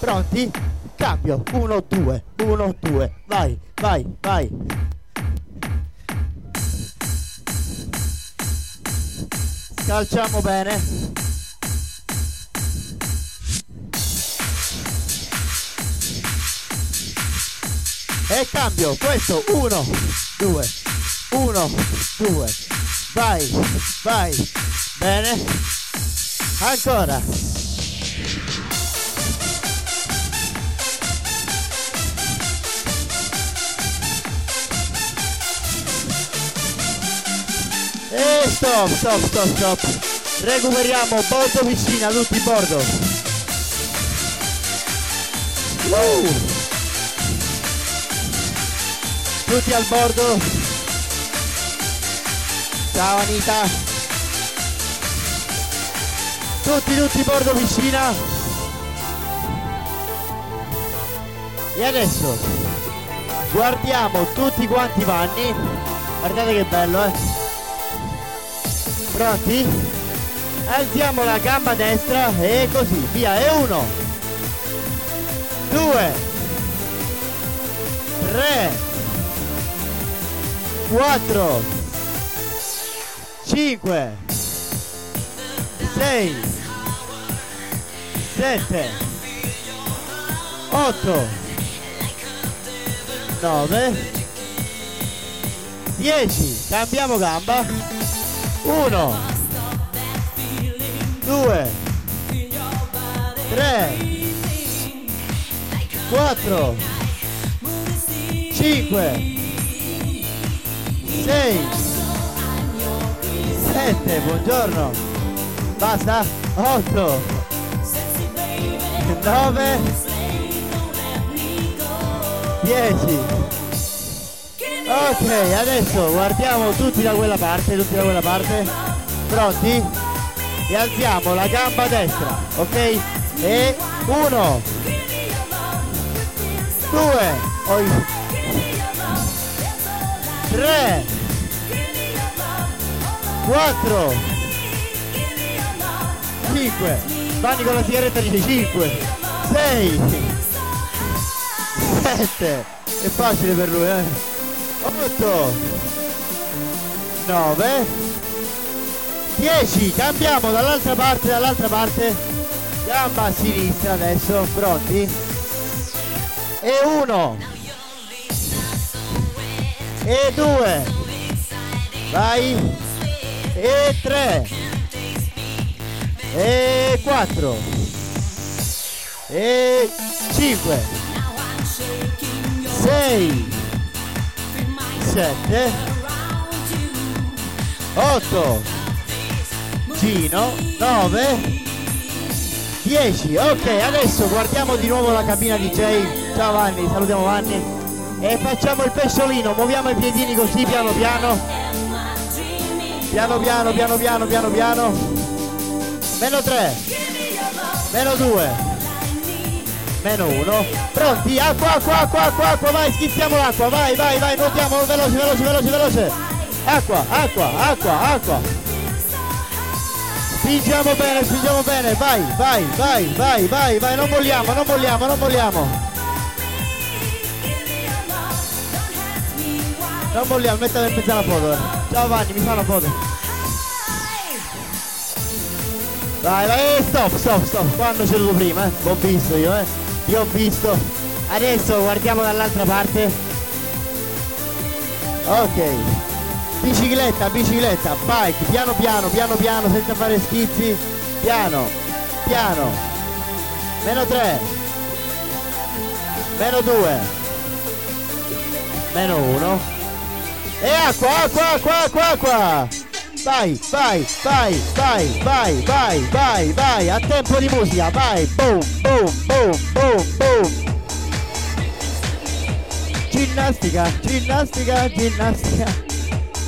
Pronti? Cambio. 1, 2, 1, 2. Vai, vai, vai. Calciamo bene. E cambio. Questo. 1, 2, 1, 2. Vai, vai. Bene. Ancora. E stop, stop, stop, stop. Recuperiamo bordo piscina, tutti bordo. Uh. Tutti al bordo. Ciao Anita. Tutti, tutti bordo piscina. E adesso guardiamo tutti quanti i panni. Guardate che bello, eh. Pronti? Alziamo la gamba destra e così, via, e uno, due, tre, quattro, cinque, sei, sette, otto, nove, dieci, cambiamo gamba 1 2 3 4 5 6 7 buongiorno. Basta. 8 9 10 Ok, adesso guardiamo tutti da quella parte, tutti da quella parte. Pronti? E alziamo la gamba destra, ok? E uno, due, oi, tre, quattro, cinque. Vanni con la sigaretta dice cinque, sei, sette. È facile per lui, eh? 8 9 10 cambiamo dall'altra parte dall'altra parte. Gamba sinistra adesso pronti? E 1 e 2 vai. E 3 e 4 e 5 6 7 8 Gino 9 10 ok adesso guardiamo di nuovo la cabina DJ ciao Vanni salutiamo Vanni. E facciamo il pesciolino muoviamo i piedini così piano piano. Piano piano piano piano piano piano. Meno 3 meno 2 meno 1 pronti? Acqua acqua acqua acqua acqua vai schizziamo l'acqua vai vai vai nuotiamo veloce veloce veloce veloce. Acqua acqua acqua acqua. Spingiamo bene spingiamo bene vai vai vai vai vai vai non molliamo non molliamo non molliamo non molliamo mettila in mezzo alla foto eh. ciao Vanni mi fa una foto. Vai vai eh, stop stop stop. Qua hanno ceduto prima eh. ho visto io eh io ho visto adesso guardiamo dall'altra parte. Ok. Bicicletta bicicletta. Bike. Piano piano piano piano senza fare schizzi. Piano piano. Meno 3 meno 2 meno 1 e acqua acqua acqua acqua acqua vai vai vai vai vai vai vai vai a tempo di musica vai boom boom boom boom boom. Ginnastica ginnastica ginnastica.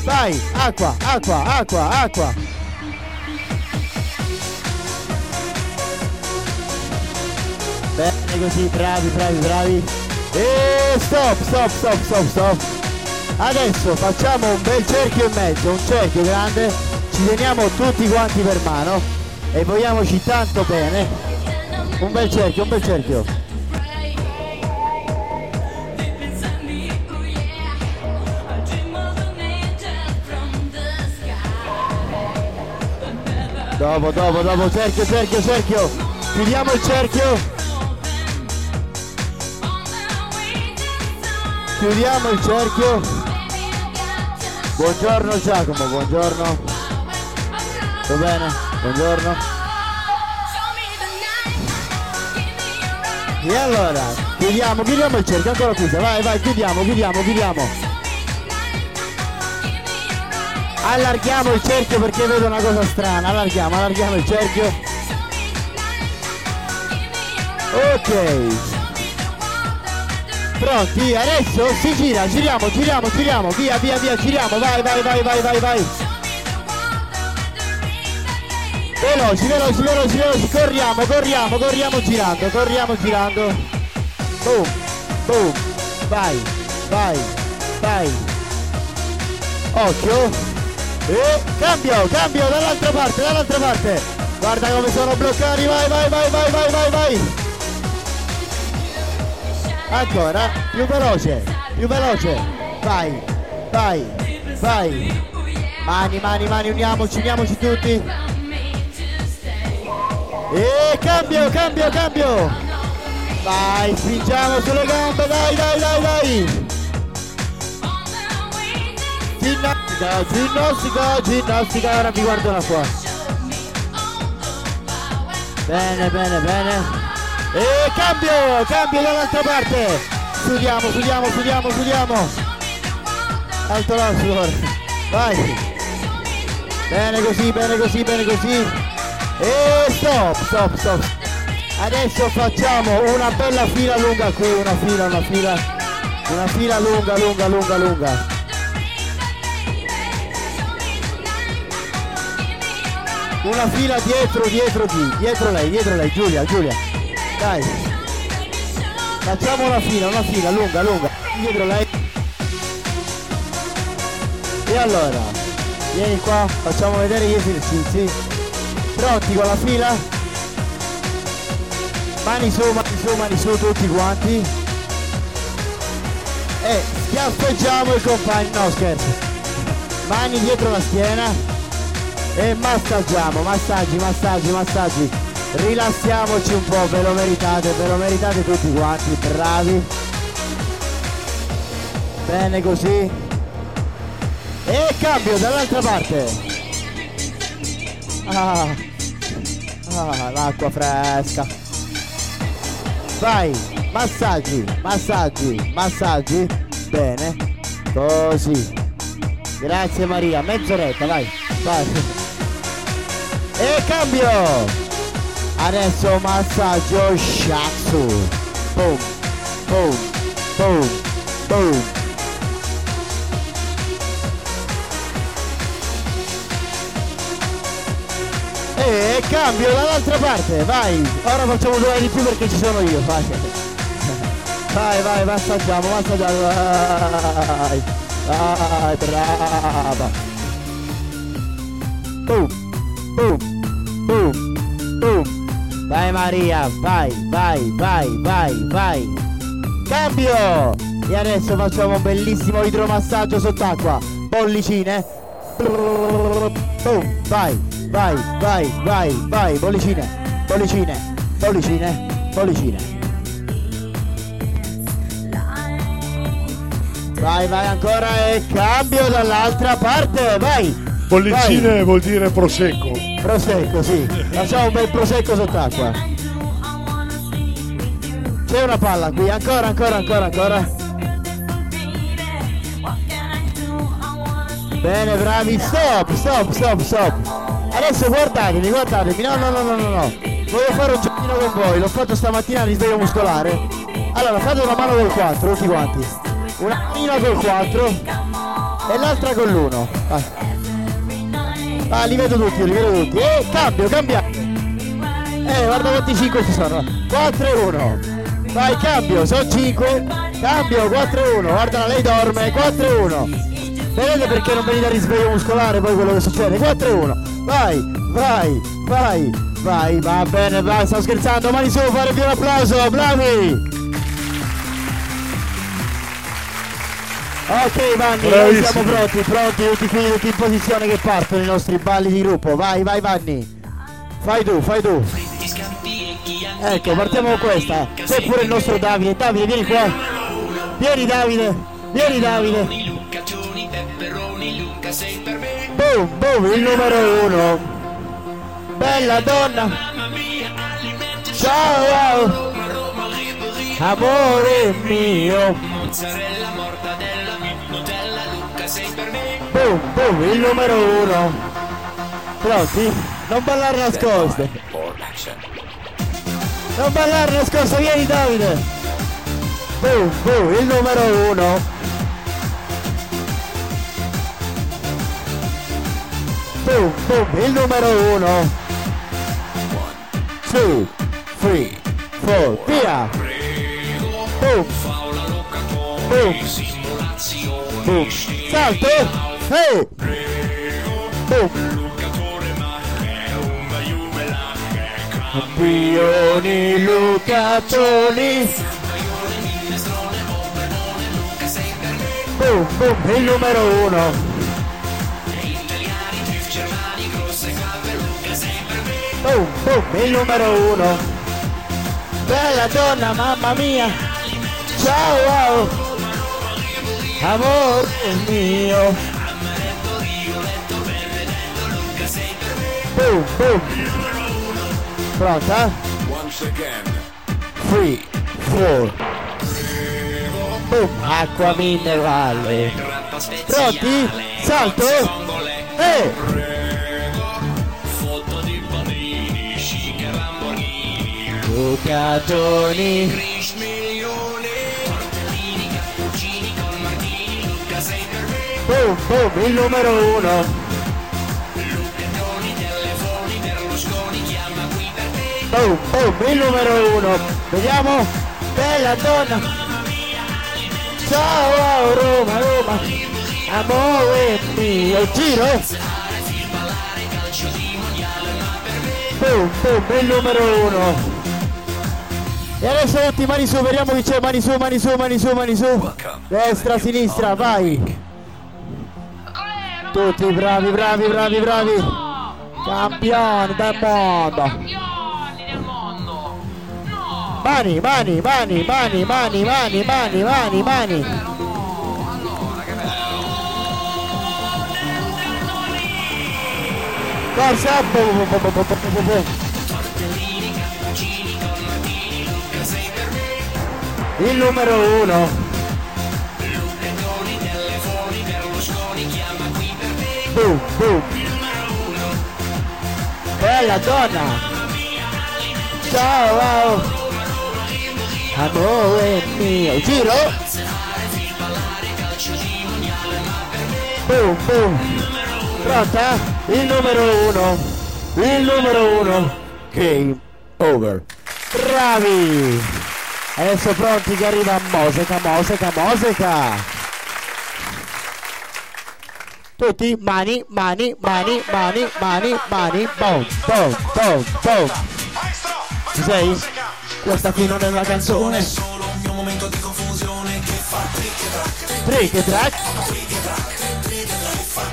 Vai acqua acqua acqua acqua. Bene così bravi bravi bravi. E stop stop stop stop stop adesso facciamo un bel cerchio in mezzo un cerchio grande. Ci teniamo tutti quanti per mano e vogliamoci tanto bene. Un bel cerchio un bel cerchio. Dopo dopo dopo cerchio cerchio cerchio. Chiudiamo il cerchio. Chiudiamo il cerchio buongiorno Giacomo buongiorno. Tutto bene? Buongiorno. E allora chiudiamo chiudiamo il cerchio ancora chiusa. Vai vai chiudiamo chiudiamo chiudiamo. Allarghiamo il cerchio perché vedo una cosa strana. Allarghiamo allarghiamo il cerchio. Ok Pronti? Adesso si gira, giriamo, giriamo, giriamo, via, via, via, giriamo, vai, vai, vai, vai, vai, vai. Veloci, veloci, veloci, veloci, corriamo, corriamo, corriamo girando, corriamo girando. Boom, boom, vai, vai, vai. Occhio. E cambio, cambio dall'altra parte, dall'altra parte. Guarda come sono bloccati, vai, vai, vai, vai, vai, vai, vai. Ancora, più veloce, più veloce. Vai, vai, vai. Mani, mani, mani, uniamoci, uniamoci tutti. E cambio, cambio, cambio. Vai, spingiamo sulle gambe, dai, dai, dai, dai. ginnastica, ginnastica, ginnastica, ora mi guardo da qua. Bene, bene, bene. E cambio, cambio dall'altra parte. Chiudiamo, chiudiamo, chiudiamo, chiudiamo. Alto l'asso ora. Vai. Bene così, bene così, bene così. E stop, stop, stop. Adesso facciamo una bella fila lunga qui, una fila, una fila. Una fila lunga, lunga, lunga, lunga. Una fila dietro, dietro chi? Dietro lei, dietro lei, Giulia, Giulia. Dai. Facciamo una fila, una fila lunga, lunga. Dietro lei. E allora, vieni qua, facciamo vedere gli esercizi. Pronti con la fila? Mani su, mani su, mani su tutti quanti. E schiaffeggiamo il compagno, no scherzo. Mani dietro la schiena. E massaggiamo, massaggi, massaggi, massaggi. Rilassiamoci un po', ve lo meritate, ve lo meritate tutti quanti, bravi. Bene così. E cambio dall'altra parte. Ah, ah l'acqua fresca. Vai, massaggi, massaggi, massaggi. Bene, così. Grazie Maria, mezz'oretta, vai, vai. E cambio! Adesso massaggio shatsu. Boom, boom, boom, boom. E cambio dall'altra parte, vai! Ora facciamo due di più perché ci sono io, vai! [LAUGHS] Vai, vai, massaggiamo, massaggiamo, vai! Vai, brava! Boom, boom, boom, boom! Vai Maria, vai, vai, vai, vai, vai! Cambio! E adesso facciamo un bellissimo idromassaggio sott'acqua. Bollicine. Boom, vai, vai, vai, vai, vai, bollicine, bollicine, bollicine, bollicine. Vai, vai ancora e cambio dall'altra parte, vai! Bollicine vuol dire prosecco. Prosecco, sì. Facciamo un bel prosecco sott'acqua. C'è una palla qui, ancora, ancora, ancora, ancora. Bene, bravi, stop, stop, stop, stop. Adesso guardatemi, guardatemi, no, no, no, no, no, no. Voglio fare un giochino con voi, l'ho fatto stamattina al risveglio muscolare. Allora, fate una mano col 4, tutti quanti. Una manina col 4 e l'altra con l'1. Vai. Ah, li vedo tutti, li vedo tutti. Eh, cambio, cambia. Eh, guarda quanti 5 ci sono. 4 e 1. Vai, cambio, sono 5. Cambio, 4 e 1. Guarda, lei dorme. 4 e 1. Vedete perché non venite a risveglio muscolare poi quello che succede? 4 e 1. Vai, vai, vai, vai. Va bene, vai, sto scherzando. Mani su, fare più un applauso. Bravi. Ok Vanni, noi siamo pronti, pronti, tutti qui, tutti in posizione che partono i nostri balli di gruppo. Vai, vai Vanni. Fai tu, fai tu. Ecco, partiamo con questa. C'è pure il nostro Davide. Davide, vieni qua. Vieni Davide, vieni Davide. Boom, boom, il numero uno. Bella donna. Ciao, amore mio. Boom, boom, il numero uno. Pronti? Non ballare nascoste. Non ballare nascoste, vieni Davide. Boom, boom, il numero uno. Boom, boom, il numero uno. Two, three, four, via. Boom. Boom. Boom. Salto. Hey. Boom. Campioni Lucatoni. Boom, boom, il numero uno. Boom, boom, il numero uno. Bella donna, mamma mia. Ciao, wow. Amore mio. Boom, boom. Pronta? Once again. 3, 4. Boom, acqua minerale. Pronti? Salto? E Foto di panini, chic e Lamborghini me Boom, boom, il numero uno. Boom, boom, il numero uno. Vediamo. Bella donna. Ciao Roma, Roma. Amore mio. Giro. Boom, boom, il numero uno. E adesso tutti mani su, vediamo chi c'è. Mani su, mani su, mani su, mani su. Destra, sinistra, vai. Tutti bravi, bravi, bravi, bravi. Campioni del mondo. Mani, mani, mani, mani, mani, mani, mani, mani, mani. Forza! Il numero uno. Boom, boom. Bella donna. Ciao, wow. Amore mio. Giro. Boom, boom. Pronta? Il numero uno. Il numero uno. Game over. Bravi. Adesso pronti che arriva Moseca, Moseca, Moseca. Tutti mani, mani, mani, mani, mani, mani, boom, boom, boom, boom. Ci sei? Questa qui non è una canzone. Solo un mio momento di confusione Che fa trick e track Trick e track.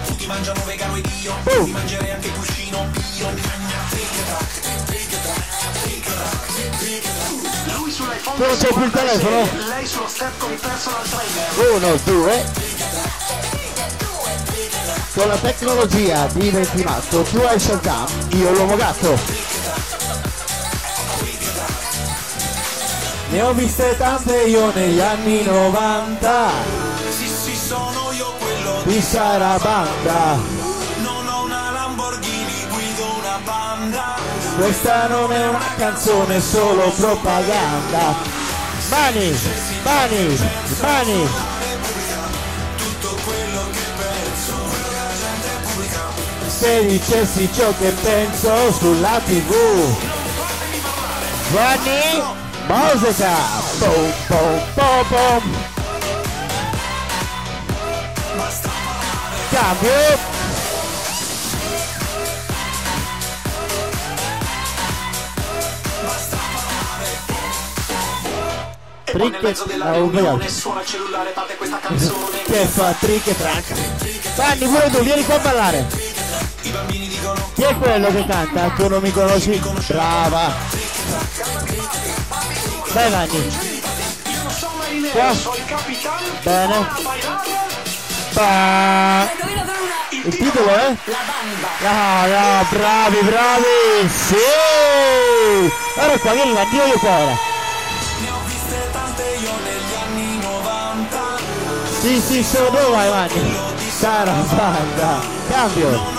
Tutti mangiano vegano ed io Boom. Ti mangerei anche cuscino Io Trick e track Trick e track Trick e track Trick e track Lui sull'iPhone non c'hai più il telefono? Lei sullo step con il personal trainer Uno, due. Con la tecnologia diventi matto, tu hai Shazam, io l'uomo gatto. Ne ho viste tante io negli anni 90 Sì sì sono io quello di Sarabanda. Non ho una Lamborghini Guido una Panda Questa non è una canzone, solo propaganda. Mani, mani, mani. Tutto quello che penso Se dicessi ciò che penso sulla tv. Giovanni, musica. Boom, boom, boom, boom. Cambio. Trick oh, riunione suona il cellulare parte questa canzone [LAUGHS] Che fa trick e track. Vanni pure tu, vieni qua a ballare. I bambini dicono Chi è quello che canta? Tu non mi conosci? Brava. Vai Vanni. Bene. sono Il titolo è? Eh? La no, no, bravi, bravi! Sì! Ora qua io viene la Dio io cuore! Sì, sì, sono due vai Vanni! Cara banda! Cambio!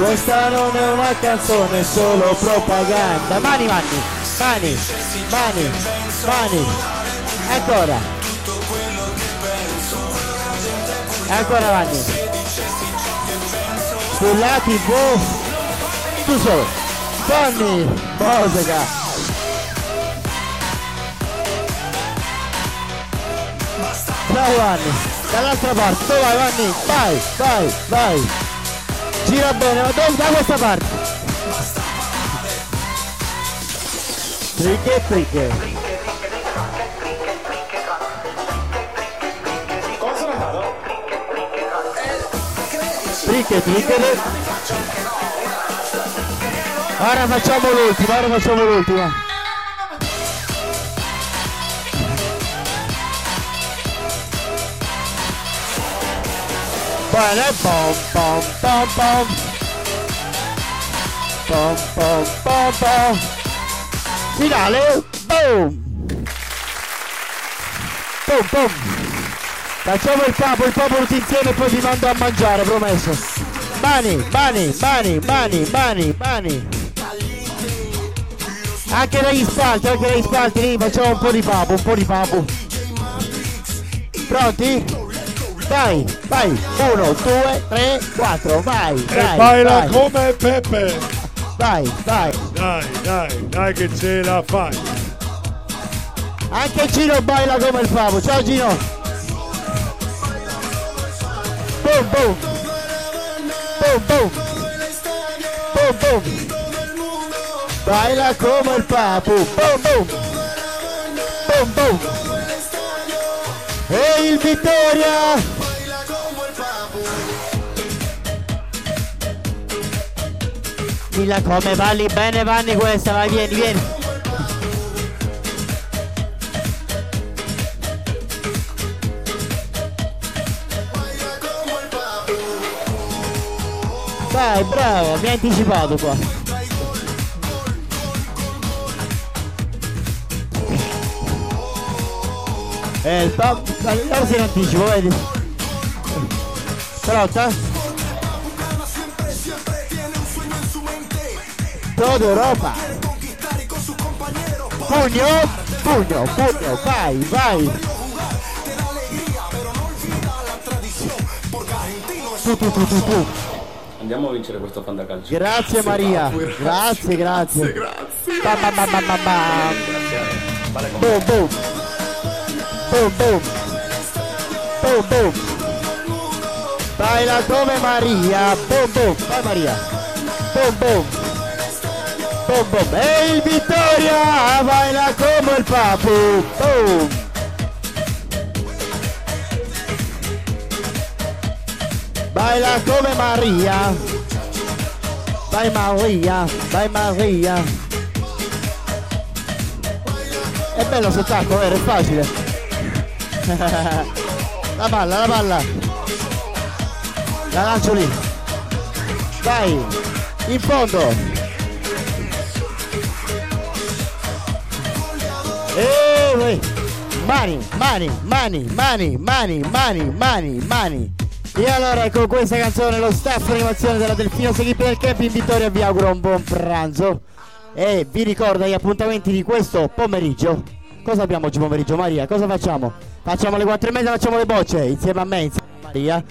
Questa non è una canzone, è solo propaganda. Mani, mani, mani, mani, mani. Ancora. Ancora avanti. Sulla tv. Tu solo. Tony, musica. Ciao Vanni, dall'altra parte, dove vai Vanni? Vai, vai, vai. Gira bene, ma da questa parte. Fricche fricche. Come sono andato? Fricche fricche. Ora facciamo l'ultima, ora facciamo l'ultima. Bene, pom pom pom pom. Pom pom pom pom. Finale, boom. Pom pom. Facciamo il papo, il papo tutti insieme e poi vi mando a mangiare, promesso. Mani, mani, mani, mani, mani, mani. Anche dagli spalti, anche dagli spalti, facciamo un po' di papo, un po' di papo. Pronti? Vai, vai, uno, due, tre, quattro, vai, E vai, baila vai. come Peppe. Vai, vai. Dai, dai, dai che ce la fai. Anche Gino baila come il pavo. Ciao Gino. Boom boom. Boom boom. Boom boom. Baila come il papo. Boom boom. Boom boom. E il Vittoria. Dilla come balli bene Vanni questa, vai vieni, vieni. Vai, bravo, mi hai anticipato qua. Eh, il pop, allora si in anticipo, vedi? Pronta? Toda Europa. Pugno, pugno, pugno, vai, vai. Tu, tu, tu, tu, tu. Andiamo a vincere questo fantacalcio. Grazie Maria, grazie, grazie. Bam, bam, bam, bam, bam, bam. Boom, boom. Boom, boom. Boom, boom. Baila come Maria. Boom, boom. Vai Maria. Boom, boom. Boom, boom. E il Vittoria baila come il papu. Boom. Baila come Maria. Vai Maria, vai Maria. È bello sott'acqua, vero? È facile. [LAUGHS] la palla, la palla. La lancio lì. Vai, in fondo. Vai. Mani, mani, mani, mani, mani, mani, mani, mani. E allora con questa canzone lo staff animazione della Delfino Equipe del Camp in Vittoria vi auguro un buon pranzo e vi ricordo gli appuntamenti di questo pomeriggio. Cosa abbiamo oggi pomeriggio Maria? Cosa facciamo? Facciamo le 4 e mezza, facciamo le bocce insieme a me, insieme a Maria.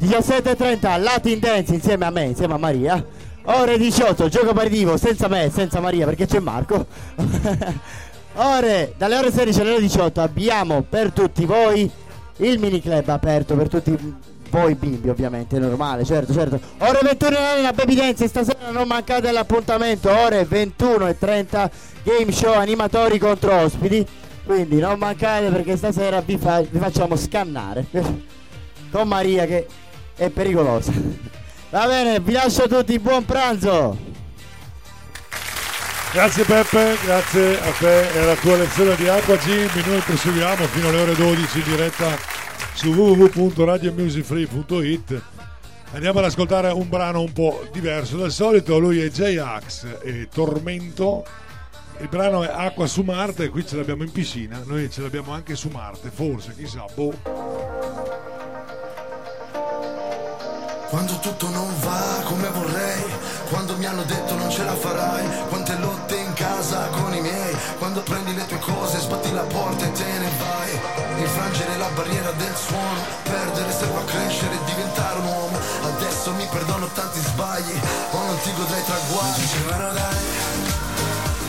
17.30 Latin Dance insieme a me, insieme a Maria. Ore 18 gioco aperitivo senza me, senza Maria perché c'è Marco. [LAUGHS] ore dalle ore 16 alle ore 18 abbiamo per tutti voi il mini club aperto per tutti voi bimbi ovviamente, è normale, certo, certo. Ore 21 la baby dance, stasera non mancate all'appuntamento, ore 21 e 30 game show animatori contro ospiti. Quindi non mancate perché stasera vi, fa- vi facciamo scannare [LAUGHS] con Maria che è pericolosa. Va bene, vi lascio tutti, buon pranzo! Grazie Peppe, grazie a te e alla tua lezione di Acqua Gym. Noi proseguiamo fino alle ore 12 in diretta su www.radiomusicfree.it. Andiamo ad ascoltare un brano un po' diverso dal solito. Lui è J-Ax e Tormento. Il brano è Acqua su Marte, qui ce l'abbiamo in piscina, noi ce l'abbiamo anche su Marte, forse, chissà, boh. Quando tutto non va come vorrei, quando mi hanno detto non ce la farai, quante lotte in casa con i miei, quando prendi le tue cose, sbatti la porta e te ne vai, infrangere la barriera del suono, perdere serve a crescere e diventare un uomo, adesso mi perdono tanti sbagli, o non ti godrei traguardi, dicevano dai,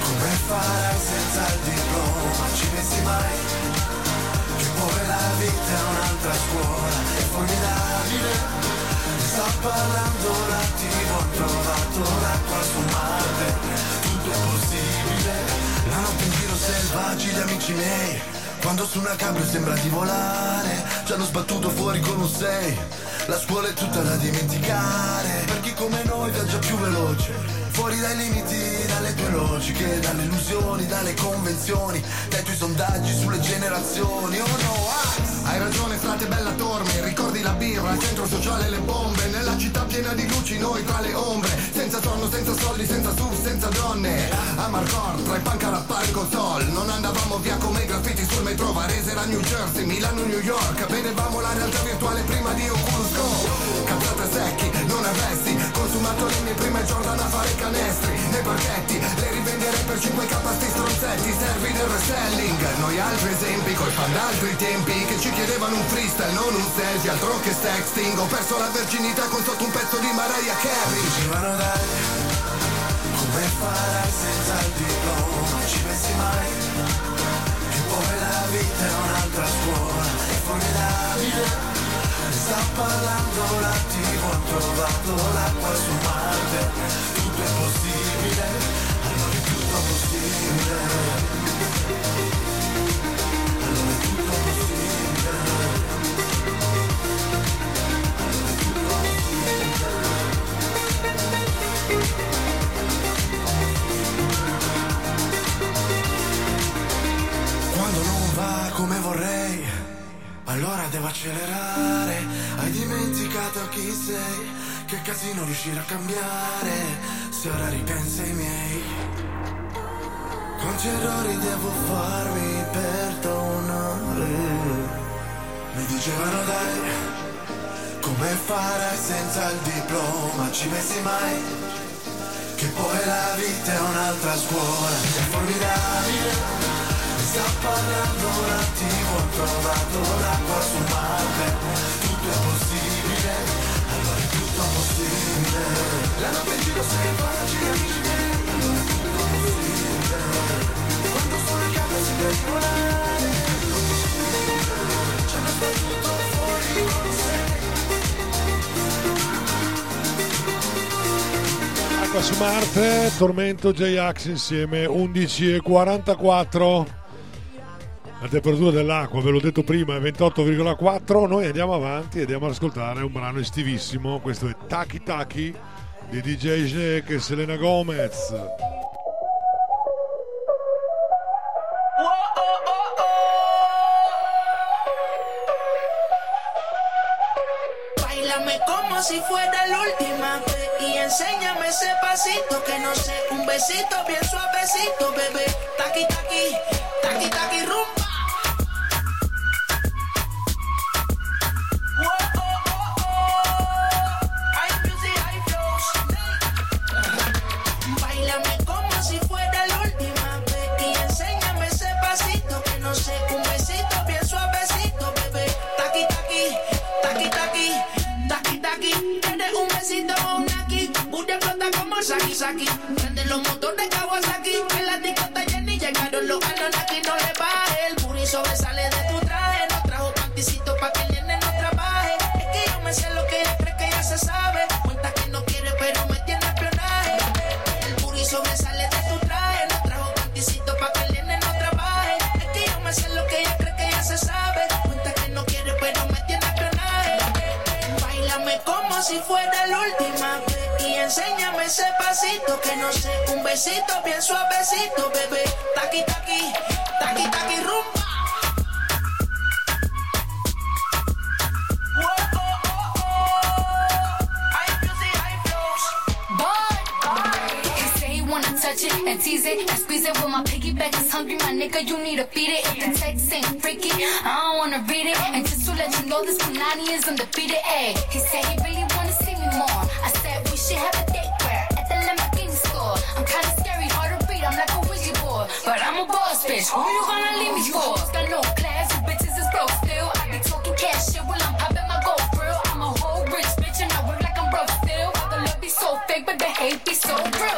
come farai senza il diploma, ci pensi mai, che pure la vita è un'altra scuola, è formidabile. Sta parlando la TV, ho trovato l'acqua su Marte. Tutto è possibile. La notte in giro selvaggi gli amici miei. Quando su una cabrio sembra di volare. Ci hanno sbattuto fuori con un 6 La scuola è tutta da dimenticare. Per chi come noi viaggia più veloce Fuori dai limiti, dalle tue logiche Dalle illusioni, dalle convenzioni Dai tuoi sondaggi sulle generazioni. Oh no, ah! Hai ragione frate bella tormi Ricordi la birra, il centro sociale le bombe. Nella città piena di luci noi tra le ombre sonno, senza soldi, senza surf, senza donne. A Marcor, tra i punk a rappare col sol. Non andavamo via come i graffiti sul metro Varese era New Jersey, Milano, New York. Vedevamo la realtà virtuale prima di Oculus Go. Cazzate secchi, non arresti. Consumato le mie prime Jordan a fare canestri. Nei parchetti, le rivenderei per 5k sti stronzetti. Servi del reselling. Noi altri esempi coi fan d'altri tempi Che ci chiedevano un freestyle, non un selfie. Altro che sexting Ho perso la verginità con sotto un pezzo di Mariah Carey. Dicevano dai, come farai senza il diploma? Non ci pensi mai? Che poi la vita è un'altra scuola, è formidabile. Ne sta parlando la TV, ho trovato l'acqua su Marte. Tutto è possibile, allora è tutto possibile. Come vorrei, allora devo accelerare. Hai dimenticato chi sei, che casino riuscire a cambiare. Se ora ripensi ai miei, quanti errori devo farmi perdonare. Mi dicevano dai, come farai senza il diploma? Ci pensi mai? Che poi la vita è un'altra scuola, è formidabile. Sta parlando la TV, ho trovato l'acqua su Marte. Tutto è possibile, allora è tutto possibile. La notte in giro amici miei. Allora è tutto possibile. Quando sono in casa si deve volare. C'è sta tutto fuori con sé. Acqua su Marte, Tormento J-Ax insieme 11 e 44. La temperatura dell'acqua, ve l'ho detto prima, è 28,4. Noi andiamo avanti e andiamo ad ascoltare un brano estivissimo. Questo è Taki Taki di DJ Jack e Selena Gomez. Si fuera la última vez y enséñame ese pasito que no sé, un besito bien suavecito, bebé. Taqui taqui, taqui taqui rumba. Explota como Saki Saki. Prende los motores Kawasaki, Como si fuera la última y enséñame ese pasito que no sé, un besito bien suavecito, bebé. Taqui taqui, taqui taqui rumba. Touch it and tease it and squeeze it. When my piggyback is hungry, my nigga, you need to feed it. If the text ain't freaky, I don't wanna read it. And just to let you know, this Punani is undefeated. Ay, he said he really wanna see me more. I said we should have a date where at the Lamborghini store. I'm kinda scary, hard to read. I'm like a Ouija board, but I'm a boss bitch. Who you gonna leave me for? Got no class, you bitches is broke still. I be talking cash shit while I'm popping my gold grill. I'm a whole rich bitch and I work like I'm broke still. The love be so fake, but the hate be so real.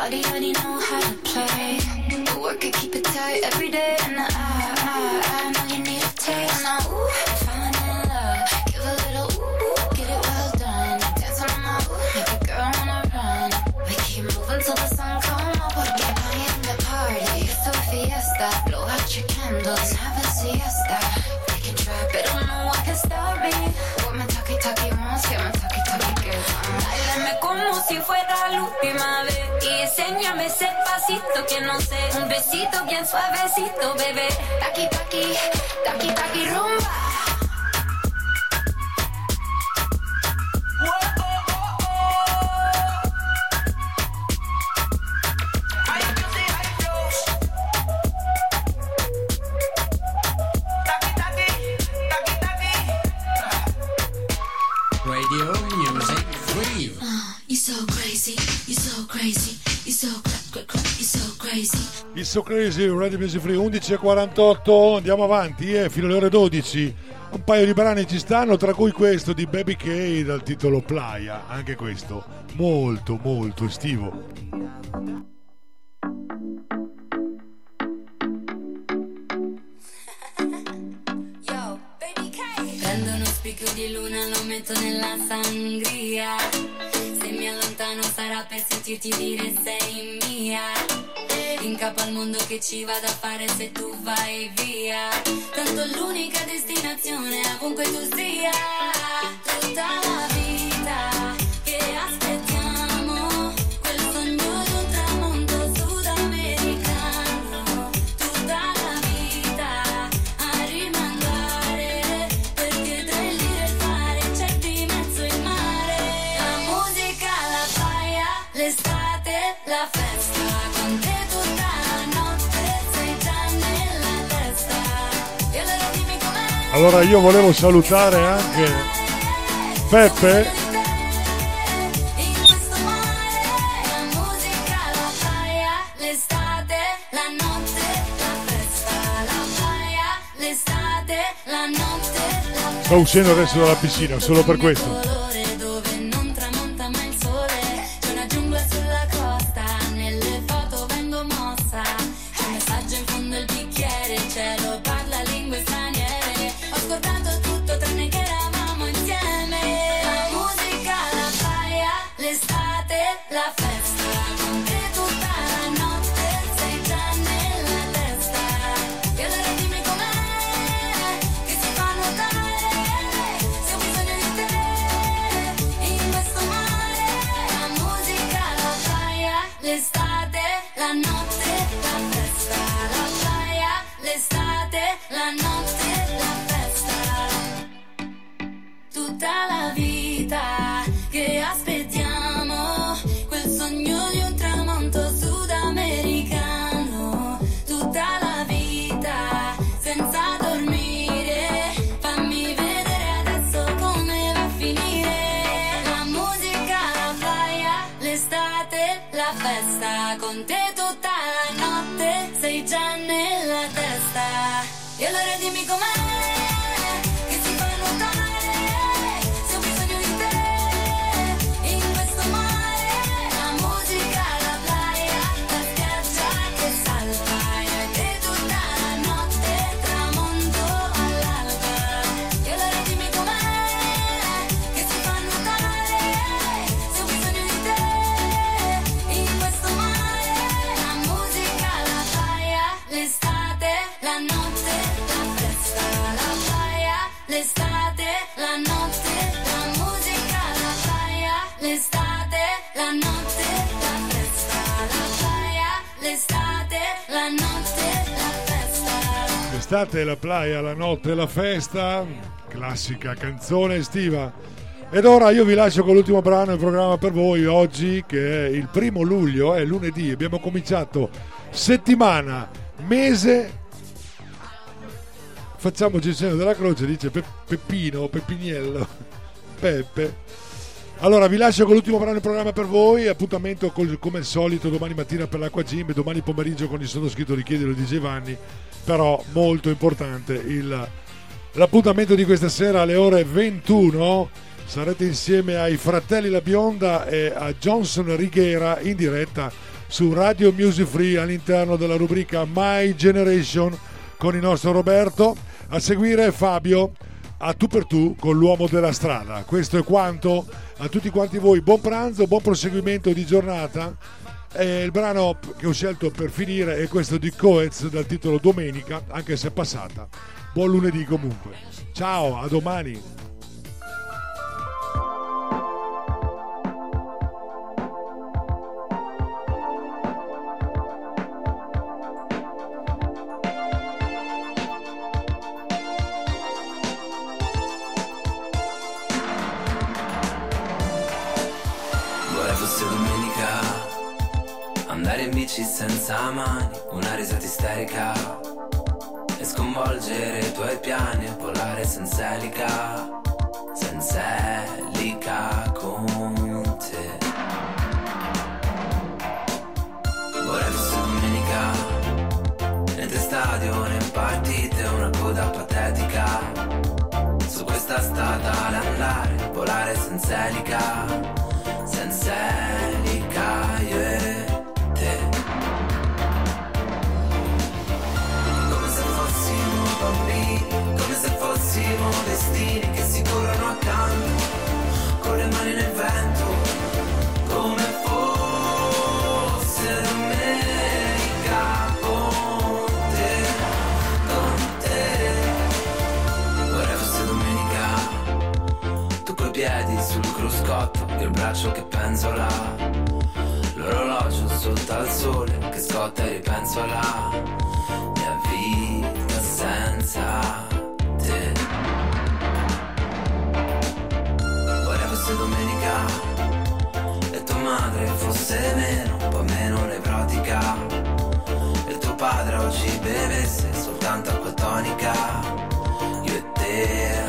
Body already know how to play. The work it, keep it tight. every day. And I, I, I know you need a taste. Now, ooh, falling in love. Give a little ooh, get it well done. Dance on my ooh, make a girl wanna run. We keep moving till the sun come up. Porque I am the party. It's a fiesta. Blow out your candles, have a siesta. We can try, but don't know what can stop me. What my talkie talkie wants, get my talkie talkie girls on. Bailame como si fuera la última enséñame ese pasito que no sé, un besito bien suavecito, bebé. Taki taki, taki taki rumba. Radio Music Free. You so crazy, you so crazy, crazy. Il So Crazy, Radio Music Free 11.48, andiamo avanti eh, fino alle ore 12. Un paio di brani ci stanno, tra cui questo di Baby K dal titolo Playa, anche questo molto molto estivo. Spicchio di luna, lo metto nella sangria. Se mi allontano sarà per sentirti dire sei mia. In capo al mondo che ci vado a fare se tu vai via. Tanto l'unica destinazione ovunque tu sia. Tutta la vita che aspettiamo. Allora io volevo salutare anche Peppe sta uscendo adesso dalla piscina, solo per questo. L'estate, la notte, la festa, classica canzone estiva. Ed ora io vi lascio con l'ultimo brano del programma per voi oggi, che è il primo luglio, è lunedì. Abbiamo cominciato settimana, mese. Facciamoci il segno della croce, dice Pe- Peppino, Peppiniello, [LAUGHS] Peppe. Allora vi lascio con l'ultimo brano del programma per voi, appuntamento col- come al solito domani mattina per l'Acqua Gym e domani pomeriggio con il sottoscritto richiedelo di Giovanni, però molto importante il- l'appuntamento di questa sera alle ore 21 sarete insieme ai fratelli La Bionda e a Johnson Righiera in diretta su Radio Music Free all'interno della rubrica My Generation con il nostro Roberto. A seguire Fabio a tu per tu con l'uomo della strada. Questo è quanto. A tutti quanti voi buon pranzo, buon proseguimento di giornata. E il brano che ho scelto per finire è questo di Coez dal titolo Domenica, anche se è passata. Buon lunedì comunque. Ciao, a domani. Bici senza mani Una risata isterica E sconvolgere i tuoi piani E volare senza elica. Senza elica con te. Vorrei fosse domenica. Né stadio né partite Una coda patetica. Su questa strada ad andare Volare senza elica. Senza elica io io il braccio che penzola l'orologio sotto al sole che scotta e ripenso alla mia vita senza te. Vorrei fosse domenica e tua madre fosse meno un po' meno nevrotica. E tuo padre oggi bevesse soltanto acqua tonica. Io e te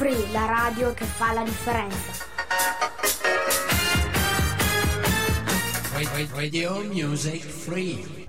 Free, la radio che fa la differenza. Radio Music Free.